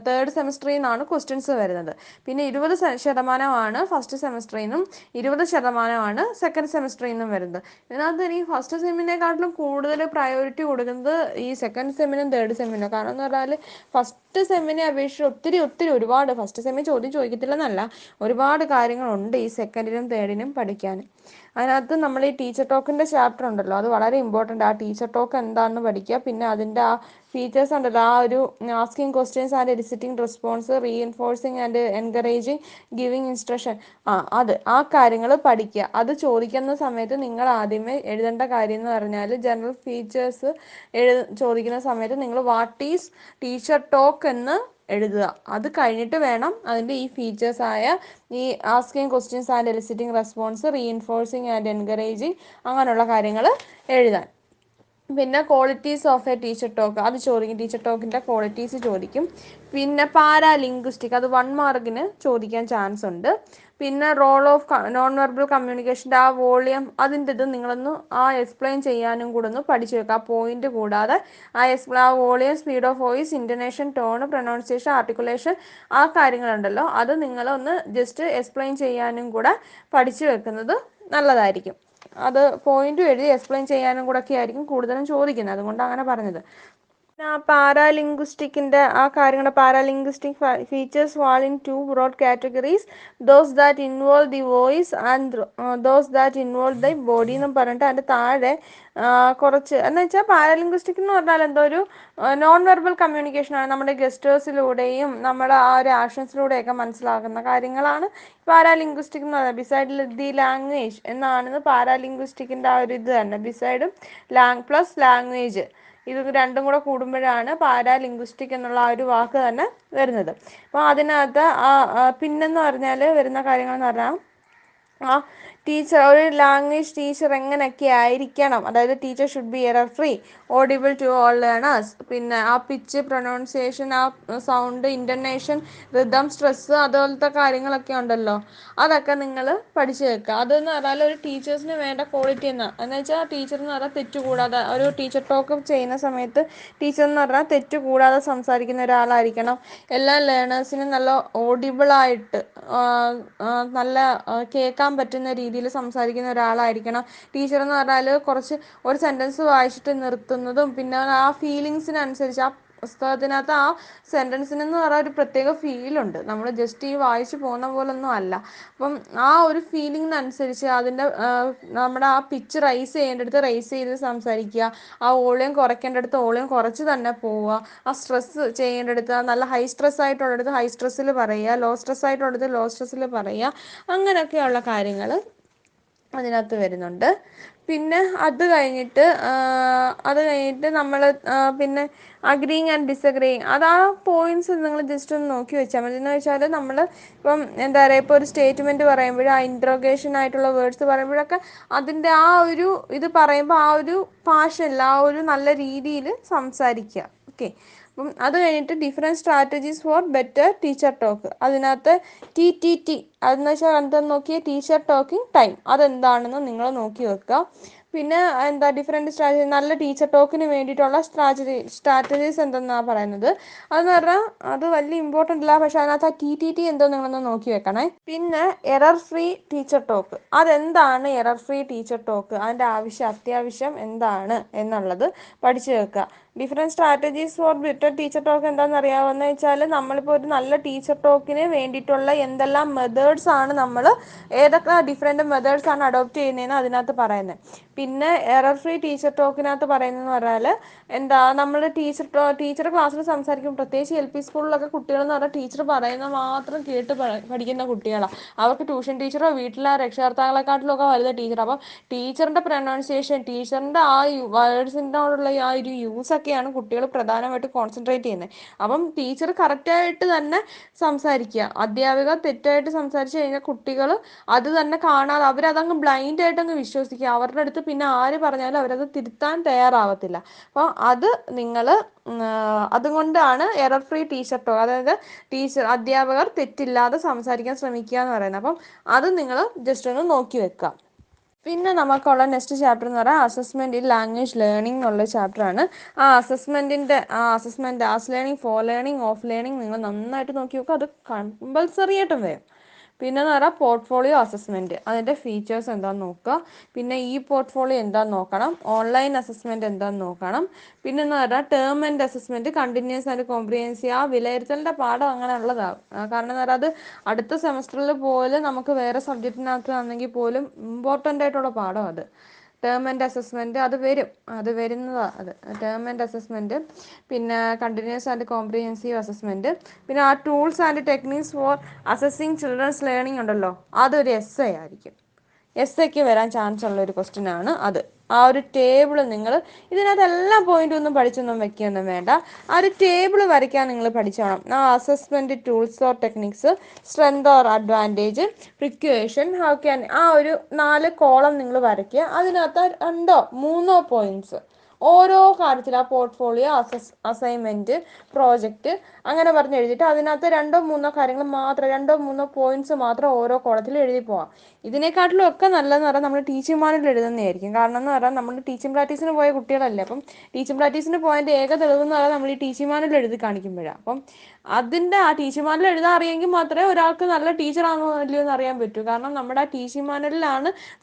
Speaker 1: തേർഡ് സെമിസ്റ്ററിൽ നിന്നാണ് ക്വസ്റ്റ്യൻസ് വരുന്നത്. പിന്നെ ഇരുപത് ശതമാനമാണ് ഫസ്റ്റ് സെമിസ്റ്ററിൽ നിന്നും ഇരുപത് ശതമാനമാണ് സെക്കൻഡ് സെമിസ്റ്ററിൽ നിന്നും വരുന്നത്. ഇതിനകത്ത് എനിക്ക് ഫസ്റ്റ് സെമ്മിനെക്കാട്ടിലും കൂടുതൽ പ്രയോറിറ്റി കൊടുക്കുന്നത് ഈ സെക്കൻഡ് സെമ്മിനും തേർഡ് സെമ്മിനും കാരണം എന്ന് പറഞ്ഞാൽ ഫസ്റ്റ് സെമ്മിനെ അപേക്ഷിച്ച് ഒത്തിരി ഒത്തിരി ഒരുപാട് ഫസ്റ്റ് സെമ്മിൽ ചോദ്യം ചോദിക്കത്തില്ലെന്നല്ല ഒരുപാട് കാര്യങ്ങളുണ്ട് ഈ സെക്കൻഡിനും തേർഡിനും പഠിക്കാൻ. അതിനകത്ത് നമ്മൾ ഈ ടീച്ചർ ടോക്കിന്റെ ചാപ്റ്റർ ഉണ്ടല്ലോ അത് വളരെ ഇമ്പോർട്ടന്റ് ആ ടീച്ചർ ടോക്ക് എന്താണെന്ന് പഠിക്കുക പിന്നെ അതിന്റെ ആ ഫീച്ചേഴ്സ് ഉണ്ടല്ലോ ആ ഒരു asking questions and eliciting response reinforcing and encouraging giving instruction ആ അത് ആ കാര്യങ്ങൾ പഠിക്കുക. അത് ചോദിക്കുന്ന സമയത്ത് നിങ്ങൾ ആദ്യമേ എഴുതേണ്ട കാര്യം എന്ന് പറഞ്ഞാൽ ജനറൽ ഫീച്ചേഴ്സ് എഴു ചോദിക്കുന്ന സമയത്ത് നിങ്ങൾ വാട്ട് ഈസ് ടീച്ചർ ടോക്ക് എന്ന് എഴുതുക. അത് കഴിഞ്ഞിട്ട് വേണം അതിന്റെ ഈ ഫീച്ചേഴ്സ് ആയ ഈ asking questions and eliciting response reinforcing and encouraging അങ്ങനെയുള്ള കാര്യങ്ങൾ എഴുതാൻ. പിന്നെ qualities of a teacher talk അത് ചോദിക്കും ടീച്ചർ ടോക്കിന്റെ ക്വാളിറ്റീസ് ചോദിക്കും. പിന്നെ പാരാ ലിംഗ്വിസ്റ്റിക് അത് വൺ മാർക്കിന് ചോദിക്കാൻ ചാൻസ് ഉണ്ട്. പിന്നെ റോൾ ഓഫ് നോൺ വെർബൽ കമ്മ്യൂണിക്കേഷന്റെ ആ വോളിയം അതിന്റെ ഇത് നിങ്ങളൊന്ന് ആ എക്സ്പ്ലെയിൻ ചെയ്യാനും കൂടെ ഒന്ന് പഠിച്ചു വെക്കുക ആ പോയിന്റ് കൂടാതെ ആ എക്സ്പ്ലെ ആ volume speed of voice intonation tone pronunciation articulation ആ കാര്യങ്ങളുണ്ടല്ലോ. അത് നിങ്ങളൊന്ന് ജസ്റ്റ് എക്സ്പ്ലെയിൻ ചെയ്യാനും കൂടെ പഠിച്ചു വെക്കുന്നത് നല്ലതായിരിക്കും. അത് പോയിന്റും എഴുതി എക്സ്പ്ലെയിൻ ചെയ്യാനും കൂടെ ഒക്കെ ആയിരിക്കും കൂടുതലും ചോദിക്കുന്നത്. അതുകൊണ്ട് അങ്ങനെ പറഞ്ഞത്. പിന്നെ ആ പാരാലിംഗ്വിസ്റ്റിക്കിന്റെ ആ കാര്യങ്ങൾ paralinguistic features fall in two broad categories those that involve the voice and those that involve the body എന്നും പറഞ്ഞിട്ട് അതിന്റെ താഴെ കുറച്ച് എന്ന് വെച്ചാൽ പാരാലിംഗ്വിസ്റ്റിക് എന്ന് പറഞ്ഞാൽ എന്തോ ഒരു നോൺ വെർബൽ കമ്മ്യൂണിക്കേഷൻ ആണ്. നമ്മുടെ ഗസ്റ്റേഴ്സിലൂടെയും നമ്മുടെ ആ ഒരു ആക്ഷൻസിലൂടെയൊക്കെ മനസ്സിലാക്കുന്ന കാര്യങ്ങളാണ് പാരാലിംഗ്വിസ്റ്റിക് എന്ന് പറയുന്നത്. ബിസൈഡ് ദി ലാംഗ്വേജ് എന്നാണ് പാരാലിംഗ്വിസ്റ്റിക്കിന്റെ ആ ഒരു ഇത് തന്നെ. ബിസൈഡും ലാങ് പ്ലസ് ലാംഗ്വേജ് ഇത് രണ്ടും കൂടെ കൂടുമ്പോഴാണ് പാരാലിംഗ്വിസ്റ്റിക് എന്നുള്ള ആ ഒരു വാക്ക് തന്നെ വരുന്നത്. അപ്പോൾ അതിനകത്ത് പിന്നെന്ന് പറഞ്ഞാൽ വരുന്ന കാര്യങ്ങൾ എന്ന് പറഞ്ഞാൽ ആ ടീച്ചർ ഒരു ലാംഗ്വേജ് ടീച്ചർ എങ്ങനെയൊക്കെ ആയിരിക്കണം? അതായത് teacher should be error free audible to all learners പിന്നെ ആ പിച്ച് പ്രൊനൗൺസിയേഷൻ ആ സൗണ്ട് ഇന്റർനേഷൻ റിതം സ്ട്രെസ് അതുപോലത്തെ കാര്യങ്ങളൊക്കെ ഉണ്ടല്ലോ. അതൊക്കെ നിങ്ങൾ പഠിച്ചു വെക്കുക. അതെന്ന് പറഞ്ഞാൽ ഒരു ടീച്ചേഴ്സിന് വേണ്ട ക്വാളിറ്റി എന്നാണ് എന്ന് വെച്ചാൽ ടീച്ചർ എന്ന് പറഞ്ഞാൽ തെറ്റുകൂടാതെ ഒരു ടീച്ചർ ടോക്ക് ചെയ്യുന്ന സമയത്ത് ടീച്ചർ എന്ന് പറഞ്ഞാൽ തെറ്റുകൂടാതെ സംസാരിക്കുന്ന ഒരാളായിരിക്കണം. എല്ലാ ലേണേഴ്സിനും നല്ല ഓഡിബിളായിട്ട് നല്ല കേൾക്കാൻ പറ്റുന്ന രീതിയിൽ സംസാരിക്കുന്ന ഒരാളായിരിക്കണം. ടീച്ചർ എന്ന് പറഞ്ഞാൽ കുറച്ച് ഒരു സെന്റൻസ് വായിച്ചിട്ട് നിർത്തുന്നതും പിന്നെ ആ ഫീലിങ്സിനനുസരിച്ച് ആ പുസ്തകത്തിനകത്ത് ആ സെന്റൻസിന് എന്ന് പറഞ്ഞാൽ ഒരു പ്രത്യേക ഫീലുണ്ട് നമ്മൾ ജസ്റ്റ് ഈ വായിച്ചു പോകുന്ന പോലൊന്നും അല്ല. അപ്പം ആ ഒരു ഫീലിങ്ങിനനുസരിച്ച് അതിന്റെ നമ്മുടെ ആ പിച്ച് റൈസ് ചെയ്യേണ്ടടുത്ത് റൈസ് ചെയ്ത് സംസാരിക്കുക. ആ ഓളിയം കുറയ്ക്കേണ്ടടുത്ത് ഓളിയം കുറച്ച് തന്നെ പോവുക. ആ സ്ട്രെസ്സ് ചെയ്യേണ്ടടുത്ത് നല്ല ഹൈ സ്ട്രെസ് ആയിട്ടുള്ളിടത്ത് ഹൈ സ്ട്രെസ്സിൽ പറയുക. ലോ സ്ട്രെസ് ആയിട്ടുള്ളിടത്ത് ലോ സ്ട്രെസ്സിൽ പറയുക. അങ്ങനെയൊക്കെയുള്ള കാര്യങ്ങൾ അതിനകത്ത് വരുന്നുണ്ട്. പിന്നെ അത് കഴിഞ്ഞിട്ട് അത് കഴിഞ്ഞിട്ട് നമ്മൾ പിന്നെ അഗ്രീങ് ആൻഡ് ഡിസഗ്രീങ് അത് ആ പോയിന്റ്സ് നിങ്ങൾ ജസ്റ്റ് ഒന്ന് നോക്കി വെച്ചാൽ മതി. എന്ന് വെച്ചാൽ നമ്മൾ ഇപ്പം എന്താ പറയുക ഇപ്പോൾ ഒരു സ്റ്റേറ്റ്മെന്റ് പറയുമ്പോൾ ആ ഇൻട്രോഗേഷൻ ആയിട്ടുള്ള വേർഡ്സ് പറയുമ്പോഴൊക്കെ അതിന്റെ ആ ഒരു ഇത് പറയുമ്പോൾ ആ ഒരു ഭാഷയിൽ ആ ഒരു നല്ല രീതിയിൽ സംസാരിക്കുക ഓക്കെ അപ്പം അത് കഴിഞ്ഞിട്ട് different strategies for better teacher talk അതിനകത്ത് ടി ടി ടി അതെന്ന് വെച്ചാൽ എന്താണെന്ന് നോക്കിയ? ടീച്ചർ ടോക്കിംഗ് ടൈം അതെന്താണെന്ന് നിങ്ങൾ നോക്കി വെക്കുക. പിന്നെ എന്താ ഡിഫറെന്റ് സ്ട്രാറ്റജി നല്ല ടീച്ചർ ടോക്കിന് വേണ്ടിയിട്ടുള്ള സ്ട്രാറ്റജി സ്ട്രാറ്റജീസ് എന്തെന്നാണ് പറയുന്നത്? അതെന്ന് പറഞ്ഞാൽ അത് വലിയ ഇമ്പോർട്ടന്റ് അല്ല. പക്ഷെ അതിനകത്ത് ആ ടി ടി ടി എന്തോ നിങ്ങളൊന്ന് നോക്കി വെക്കണേ. പിന്നെ എറർ ഫ്രീ ടീച്ചർ ടോക്ക് അതെന്താണ് എറർ ഫ്രീ ടീച്ചർ ടോക്ക് അതിന്റെ ആവശ്യം അത്യാവശ്യം എന്താണ് എന്നുള്ളത് പഠിച്ചു വെക്കുക. Different strategies for better teacher talk എന്താണെന്ന് അറിയാവുന്ന വെച്ചാൽ നമ്മളിപ്പോൾ ഒരു നല്ല ടീച്ചർ ടോക്കിന് വേണ്ടിയിട്ടുള്ള എന്തെല്ലാം മെത്തേഡ്സ് ആണ് നമ്മൾ ഏതൊക്കെ ഡിഫറെന്റ് മെത്തേഡ്സ് ആണ് അഡോപ്റ്റ് ചെയ്യുന്നതെന്ന് അതിനകത്ത് പറയുന്നത് പിന്നെ എറർ ഫ്രീ ടീച്ചർ ടോക്കിനകത്ത് പറയുന്നതെന്ന് പറഞ്ഞാൽ എന്താ നമ്മൾ ടീച്ചർ ടീച്ചർ ക്ലാസ്സിൽ സംസാരിക്കും പ്രത്യേകിച്ച് എൽ പി സ്കൂളിലൊക്കെ കുട്ടികളെന്ന് പറഞ്ഞാൽ ടീച്ചർ പറയുന്ന മാത്രം കേട്ട് പഠിക്കുന്ന കുട്ടികളാണ് അവർക്ക് ട്യൂഷൻ ടീച്ചറോ വീട്ടിലെ രക്ഷകർത്താക്കളെക്കാട്ടിലും ഒക്കെ ടീച്ചർ അപ്പം ടീച്ചറിന്റെ പ്രൊനൗൺസിയേഷൻ ടീച്ചറിന്റെ ആ വേർഡ്സിനോടുള്ള ആ ഒരു യൂസ് ഒക്കെയാണ് കുട്ടികൾ പ്രധാനമായിട്ട് കോൺസെൻട്രേറ്റ് ചെയ്യുന്നത് അപ്പം ടീച്ചർ കറക്റ്റായിട്ട് തന്നെ സംസാരിക്കുക അധ്യാപിക തെറ്റായിട്ട് സംസാരിച്ച് കഴിഞ്ഞാൽ കുട്ടികൾ അത് തന്നെ കാണാതെ അവരതങ്ങ് ബ്ലൈൻഡ് ആയിട്ട് അങ്ങ് വിശ്വസിക്കുക അവരുടെ അടുത്ത് പിന്നെ ആര് പറഞ്ഞാലും അവരത് തിരുത്താൻ തയ്യാറാവത്തില്ല. അപ്പോൾ അത് നിങ്ങൾ അതുകൊണ്ടാണ് എറർ ഫ്രീ ടീച്ചർ അതായത് ടീച്ചർ അധ്യാപകർ തെറ്റില്ലാതെ സംസാരിക്കാൻ ശ്രമിക്കുക എന്ന് പറയുന്നത് അപ്പം അത് നിങ്ങൾ ജസ്റ്റ് ഒന്ന് നോക്കി വെക്കുക പിന്നെ നമുക്കുള്ള നെക്സ്റ്റ് ചാപ്റ്റർ എന്ന് പറയാം അസസ്മെന്റ് ഇൻ ലാംഗ്വേജ് ലേണിംഗ് എന്നുള്ള ചാപ്റ്ററാണ് ആ അസസ്മെന്റിന്റെ ആ assessment as learning for learning of learning നിങ്ങൾ നന്നായിട്ട് നോക്കി നോക്കുക അത് കമ്പൽസറി ആയിട്ടും വരും. പിന്നെ എന്ന് പറഞ്ഞാൽ പോർട്ട്ഫോളിയോ അസസ്മെന്റ് അതിന്റെ ഫീച്ചേഴ്സ് എന്താണെന്ന് നോക്കുക. പിന്നെ ഈ പോർട്ട്ഫോളിയോ എന്താണെന്ന് നോക്കണം. ഓൺലൈൻ അസസ്മെന്റ് എന്താണെന്ന് നോക്കണം. പിന്നെ എന്ന് പറഞ്ഞാൽ term and assessment continuous and comprehensive ആ വിലയിരുത്തലിന്റെ പാഠം അങ്ങനെ ഉള്ളതാകും കാരണം എന്ന് പറഞ്ഞാൽ അത് അടുത്ത സെമസ്റ്ററിൽ പോലും നമുക്ക് വേറെ സബ്ജക്റ്റിനകത്ത് ആണെങ്കിൽ പോലും ഇമ്പോർട്ടന്റ് ആയിട്ടുള്ള പാഠം അത്. ടേം ആൻഡ് അസസ്മെന്റ് അത് വരും. അത് വരുന്നതാണ് അത്. ടേം ആൻഡ് അസസ്മെന്റ് പിന്നെ കണ്ടിന്യൂസ് ആൻഡ് കോംപ്രിഹെൻസീവ് അസസ്മെന്റ് പിന്നെ ആ tools and techniques for assessing children's learning ഉണ്ടല്ലോ. അതൊരു എസ് ആയിരിക്കും. എസ് എക്ക് വരാൻ ചാൻസ് ഉള്ള ഒരു ക്വസ്റ്റ്യൻ ആണ് അത് ആ ഒരു ടേബിൾ നിങ്ങൾ ഇതിനകത്ത് എല്ലാ പോയിന്റും ഒന്നും പഠിച്ചൊന്നും വെക്കുകയൊന്നും വേണ്ട ആ ഒരു ടേബിൾ വരയ്ക്കാൻ നിങ്ങൾ പഠിച്ചോണം ആ assessment tools or techniques strength or advantage precaution how can ആ ഒരു നാല് കോളം നിങ്ങൾ വരയ്ക്കുക അതിനകത്ത് രണ്ടോ മൂന്നോ പോയിന്റ്സ് ഓരോ കാര്യത്തിൽ ആ പോർട്ട്ഫോളിയോ അസൈൻമെന്റ് പ്രോജക്റ്റ് അങ്ങനെ പറഞ്ഞ് എഴുതിയിട്ട് അതിനകത്ത് രണ്ടോ മൂന്നോ കാര്യങ്ങൾ മാത്രം രണ്ടോ മൂന്നോ പോയിന്റ്സ് മാത്രം ഓരോ കോളത്തിൽ എഴുതി പോവാം. ഇതിനെക്കാട്ടിലും ഒക്കെ നല്ലതെന്ന് പറഞ്ഞാൽ നമ്മൾ ടീച്ചിങ് എഴുതുന്നതായിരിക്കും. കാരണം എന്ന് പറഞ്ഞാൽ നമ്മൾ ടീച്ചിങ് പ്രാക്ടീസിന് പോയ കുട്ടികളല്ലേ അപ്പം ടീച്ചിങ് പ്രാക്ടീസിന് പോയതിന്റെ ഏക തെളിവെന്ന് പറഞ്ഞാൽ നമ്മൾ ഈ ടീച്ചിങ് മാനുവൽ എഴുതി കാണിക്കുമ്പോഴാണ് അപ്പം അതിന്റെ ആ ടീച്ചിങ് മാനുവൽ എഴുതാൻ അറിയെങ്കിൽ മാത്രമേ ഒരാൾക്ക് നല്ല ടീച്ചറാണോ അല്ലയോ എന്ന് അറിയാൻ പറ്റൂ. കാരണം നമ്മുടെ ആ ടീച്ചിങ്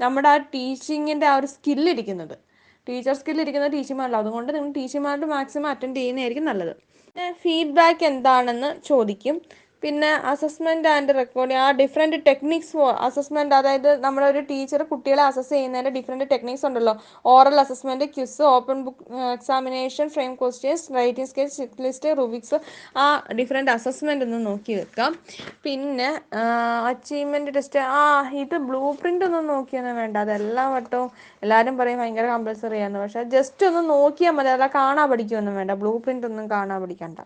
Speaker 1: നമ്മുടെ ആ ടീച്ചിങ്ങിന്റെ ആ ഒരു സ്കില്ല് ഇരിക്കുന്നത്. ടീച്ചർ സ്കില്ല് ഇരിക്കുന്ന ടീച്ചർമാരല്ല. അതുകൊണ്ട് നിങ്ങൾ ടീച്ചർമാരുടെ മാക്സിമം അറ്റൻഡ് ചെയ്യുന്നതായിരിക്കും നല്ലത്. ഫീഡ്ബാക്ക് എന്താണെന്ന് ചോദിക്കും. പിന്നെ അസസ്മെന്റ് ആൻഡ് റെക്കോർഡിങ് ആ ഡിഫറെന്റ് ടെക്നിക്സ് ഫോർ അസസ്മെന്റ് അതായത് ഒരു ടീച്ചർ കുട്ടികളെ അസസ് ചെയ്യുന്നതിന്റെ ഡിഫറെന്റ് ടെക്നിക്സ് ഉണ്ടല്ലോ. Oral assessment quiz open book examination frame questions writing sketch check list rubrics ആ ഡിഫറെന്റ് അസസ്മെന്റ് ഒന്ന് നോക്കി വെക്കാം. പിന്നെ അച്ചീവ്മെന്റ് ടെസ്റ്റ് ആ ഇത് ബ്ലൂ പ്രിന്റ് ഒന്നും നോക്കിയൊന്നും വേണ്ട അതെല്ലാം വട്ടവും എല്ലാവരും പറയും ഭയങ്കര കമ്പൽസറി ആണ് പക്ഷേ ജസ്റ്റ് ഒന്ന് നോക്കിയാൽ മതി. അല്ല കാണാൻ പഠിക്കുകയൊന്നും വേണ്ട. ബ്ലൂ ഒന്നും കാണാൻ പഠിക്കണ്ട.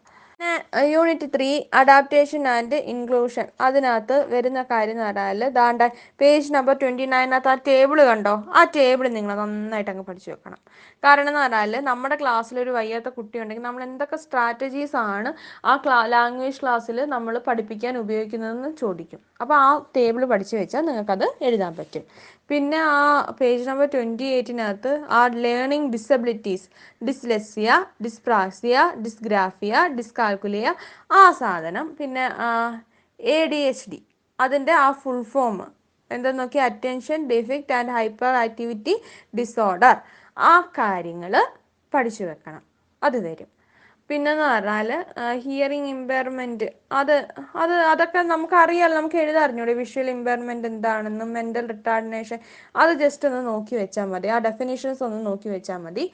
Speaker 1: Unit three adaptation and inclusion അതിനകത്ത് വരുന്ന കാര്യം എന്ന് പറഞ്ഞാൽ ദാണ്ട പേജ് നമ്പർ ട്വന്റി നയനകത്ത് ആ ടേബിൾ കണ്ടോ? ആ ടേബിൾ നിങ്ങൾ നന്നായിട്ട് അങ്ങ് പഠിച്ചു വെക്കണം. കാരണം എന്ന് പറഞ്ഞാൽ നമ്മുടെ ക്ലാസ്സിലൊരു വയ്യാത്ത കുട്ടി ഉണ്ടെങ്കിൽ നമ്മൾ എന്തൊക്കെ സ്ട്രാറ്റജീസ് ആണ് ആ ക്ലാ ലാംഗ്വേജ് ക്ലാസ്സിൽ നമ്മൾ പഠിപ്പിക്കാൻ ഉപയോഗിക്കുന്നതെന്ന് ചോദിക്കും. അപ്പോൾ ആ ടേബിൾ പഠിച്ചു വെച്ചാൽ നിങ്ങൾക്കത് എഴുതാൻ പറ്റും. പിന്നെ ആ പേജ് നമ്പർ ട്വന്റി എയ്റ്റിനകത്ത് ആ learning disabilities dyslexia dyspraxia dysgraphia dyscalculia ആ സാധനം പിന്നെ എ ഡി എച്ച് ഡി അതിന്റെ ആ ഫുൾ ഫോം എന്തെന്നൊക്കെ നോക്കി attention deficit and hyperactivity disorder ആ കാര്യങ്ങൾ പഠിച്ചു വെക്കണം. അത് തരും. പിന്നെന്ന് പറഞ്ഞാൽ ഹിയറിംഗ് ഇമ്പയർമെന്റ് അത് അത് അതൊക്കെ നമുക്ക് അറിയാലോ നമുക്ക് എഴുതാൻ അറിഞ്ഞൂടെ വിഷ്വൽ ഇമ്പയർമെന്റ് എന്താണെന്നും മെന്റൽ റിട്ടാർഡിനേഷൻ അത് ജസ്റ്റ് ഒന്ന് നോക്കി വെച്ചാൽ മതി. ആ ഡെഫിനേഷൻസ് ഒന്ന് നോക്കി വെച്ചാൽ മതി.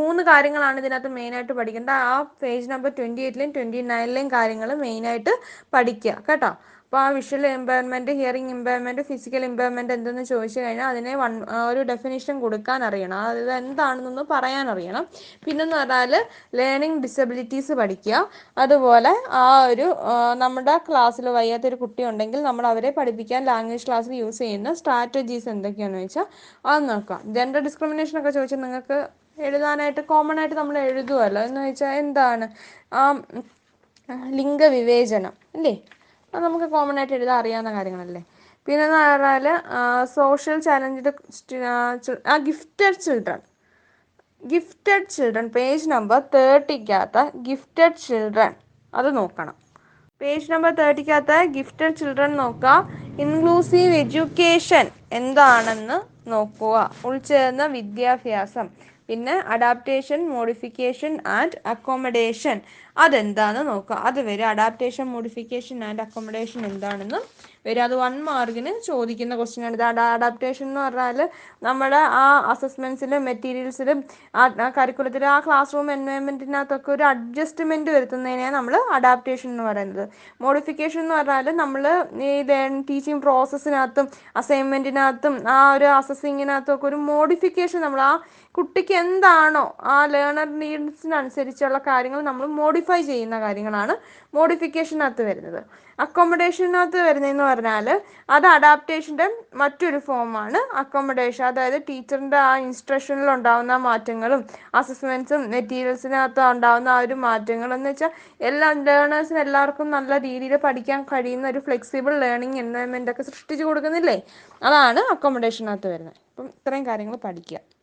Speaker 1: മൂന്ന് കാര്യങ്ങളാണ് ഇതിനകത്ത് മെയിനായിട്ട് പഠിക്കേണ്ട ആ പേജ് നമ്പർ ട്വന്റി എയ്റ്റിലെയും ട്വന്റി നയനിലെയും കാര്യങ്ങൾ മെയിനായിട്ട് പഠിക്കുക കേട്ടോ? അപ്പോൾ ആ visual impairment hearing impairment physical impairment എന്തെന്ന് ചോദിച്ചു കഴിഞ്ഞാൽ അതിനെ വൺ ഒരു ഡെഫിനേഷൻ കൊടുക്കാൻ അറിയണം. അത് എന്താണെന്നൊന്ന് പറയാൻ അറിയണം. പിന്നെന്ന് പറഞ്ഞാൽ ലേണിംഗ് ഡിസബിലിറ്റീസ് പഠിക്കുക. അതുപോലെ ആ ഒരു നമ്മുടെ ക്ലാസ്സിൽ വയ്യാത്തൊരു കുട്ടി ഉണ്ടെങ്കിൽ നമ്മൾ അവരെ പഠിപ്പിക്കാൻ ലാംഗ്വേജ് ക്ലാസ്സിൽ യൂസ് ചെയ്യുന്ന സ്ട്രാറ്റജീസ് എന്തൊക്കെയാണെന്ന് വെച്ചാൽ അത് നോക്കാം. ജെൻഡർ ഡിസ്ക്രിമിനേഷൻ ഒക്കെ ചോദിച്ചാൽ നിങ്ങൾക്ക് എഴുതാനായിട്ട് കോമൺ ആയിട്ട് നമ്മൾ എഴുതുമല്ലോ എന്ന് വെച്ചാൽ എന്താണ്? ആ ലിംഗവിവേചനം അല്ലേ? നമുക്ക് കോമൺ ആയിട്ട് എഴുതാൻ അറിയാവുന്ന കാര്യങ്ങളല്ലേ. പിന്നെ എന്ന് പറഞ്ഞാൽ സോഷ്യൽ ചാലഞ്ച് ആ gifted children gifted children page number തേർട്ടിക്കകത്ത് gifted children അത് നോക്കണം. പേജ് നമ്പർ തേർട്ടിക്കകത്ത് ഗിഫ്റ്റഡ് ചിൽഡ്രൻ നോക്കുക ഇൻക്ലൂസീവ് എഡ്യൂക്കേഷൻ എന്താണെന്ന് നോക്കുക ഉൾച്ചേർന്ന വിദ്യാഭ്യാസം. പിന്നെ അഡാപ്റ്റേഷൻ മോഡിഫിക്കേഷൻ ആൻഡ് അക്കോമഡേഷൻ അതെന്താണെന്ന് നോക്കുക അത് വരും അഡാപ്റ്റേഷൻ മോഡിഫിക്കേഷൻ ആൻഡ് അക്കോമഡേഷൻ എന്താണെന്ന് വരും അത് വൺ മാർക്കിന് ചോദിക്കുന്ന ക്വസ്റ്റ്യൻ ആണ്. ഇത് അഡാപ്റ്റേഷൻ എന്ന് പറഞ്ഞാൽ നമ്മുടെ ആ അസസ്മെൻസിലും മെറ്റീരിയൽസിലും ആ കരിക്കുലത്തിലും ആ ക്ലാസ് റൂം എൻവയോൺമെന്റിനകത്തൊക്കെ ഒരു അഡ്ജസ്റ്റ്മെന്റ് വരുത്തുന്നതിനെയാണ് നമ്മൾ അഡാപ്റ്റേഷൻ എന്ന് പറയുന്നത്. മോഡിഫിക്കേഷൻ എന്ന് പറഞ്ഞാൽ നമ്മൾ ഈ ടീച്ചിങ് പ്രോസസ്സിനകത്തും അസൈൻമെന്റിനകത്തും ആ ഒരു അസസ്സിങ്ങിനകത്തും ഒക്കെ ഒരു മോഡിഫിക്കേഷൻ നമ്മൾ ആ കുട്ടിക്ക് എന്താണോ ആ ലേണർ നീഡ്സിനനുസരിച്ചുള്ള കാര്യങ്ങൾ നമ്മൾ മോഡിഫൈ ചെയ്യുന്ന കാര്യങ്ങളാണ് മോഡിഫിക്കേഷനകത്ത് വരുന്നത്. അക്കോമഡേഷനകത്ത് വരുന്നതെന്ന് പറഞ്ഞാൽ അത് അഡാപ്റ്റേഷന്റെ മറ്റൊരു ഫോമാണ് അക്കോമഡേഷൻ അതായത് ടീച്ചറിന്റെ ആ ഇൻസ്ട്രക്ഷനിൽ ഉണ്ടാകുന്ന മാറ്റങ്ങളും അസസ്മെന്റ്സും മെറ്റീരിയൽസിനകത്ത് ഉണ്ടാകുന്ന ആ ഒരു മാറ്റങ്ങൾ എന്ന് വെച്ചാൽ എല്ലാ ലേണേഴ്സിന് എല്ലാവർക്കും നല്ല രീതിയിൽ പഠിക്കാൻ കഴിയുന്ന ഒരു ഫ്ലെക്സിബിൾ ലേണിംഗ് എൻവയൺമെന്റ് ഒക്കെ സൃഷ്ടിച്ചു കൊടുക്കുന്നില്ലേ? അതാണ് അക്കോമഡേഷനകത്ത് വരുന്നത്. അപ്പം ഇത്രയും കാര്യങ്ങൾ പഠിക്കുക.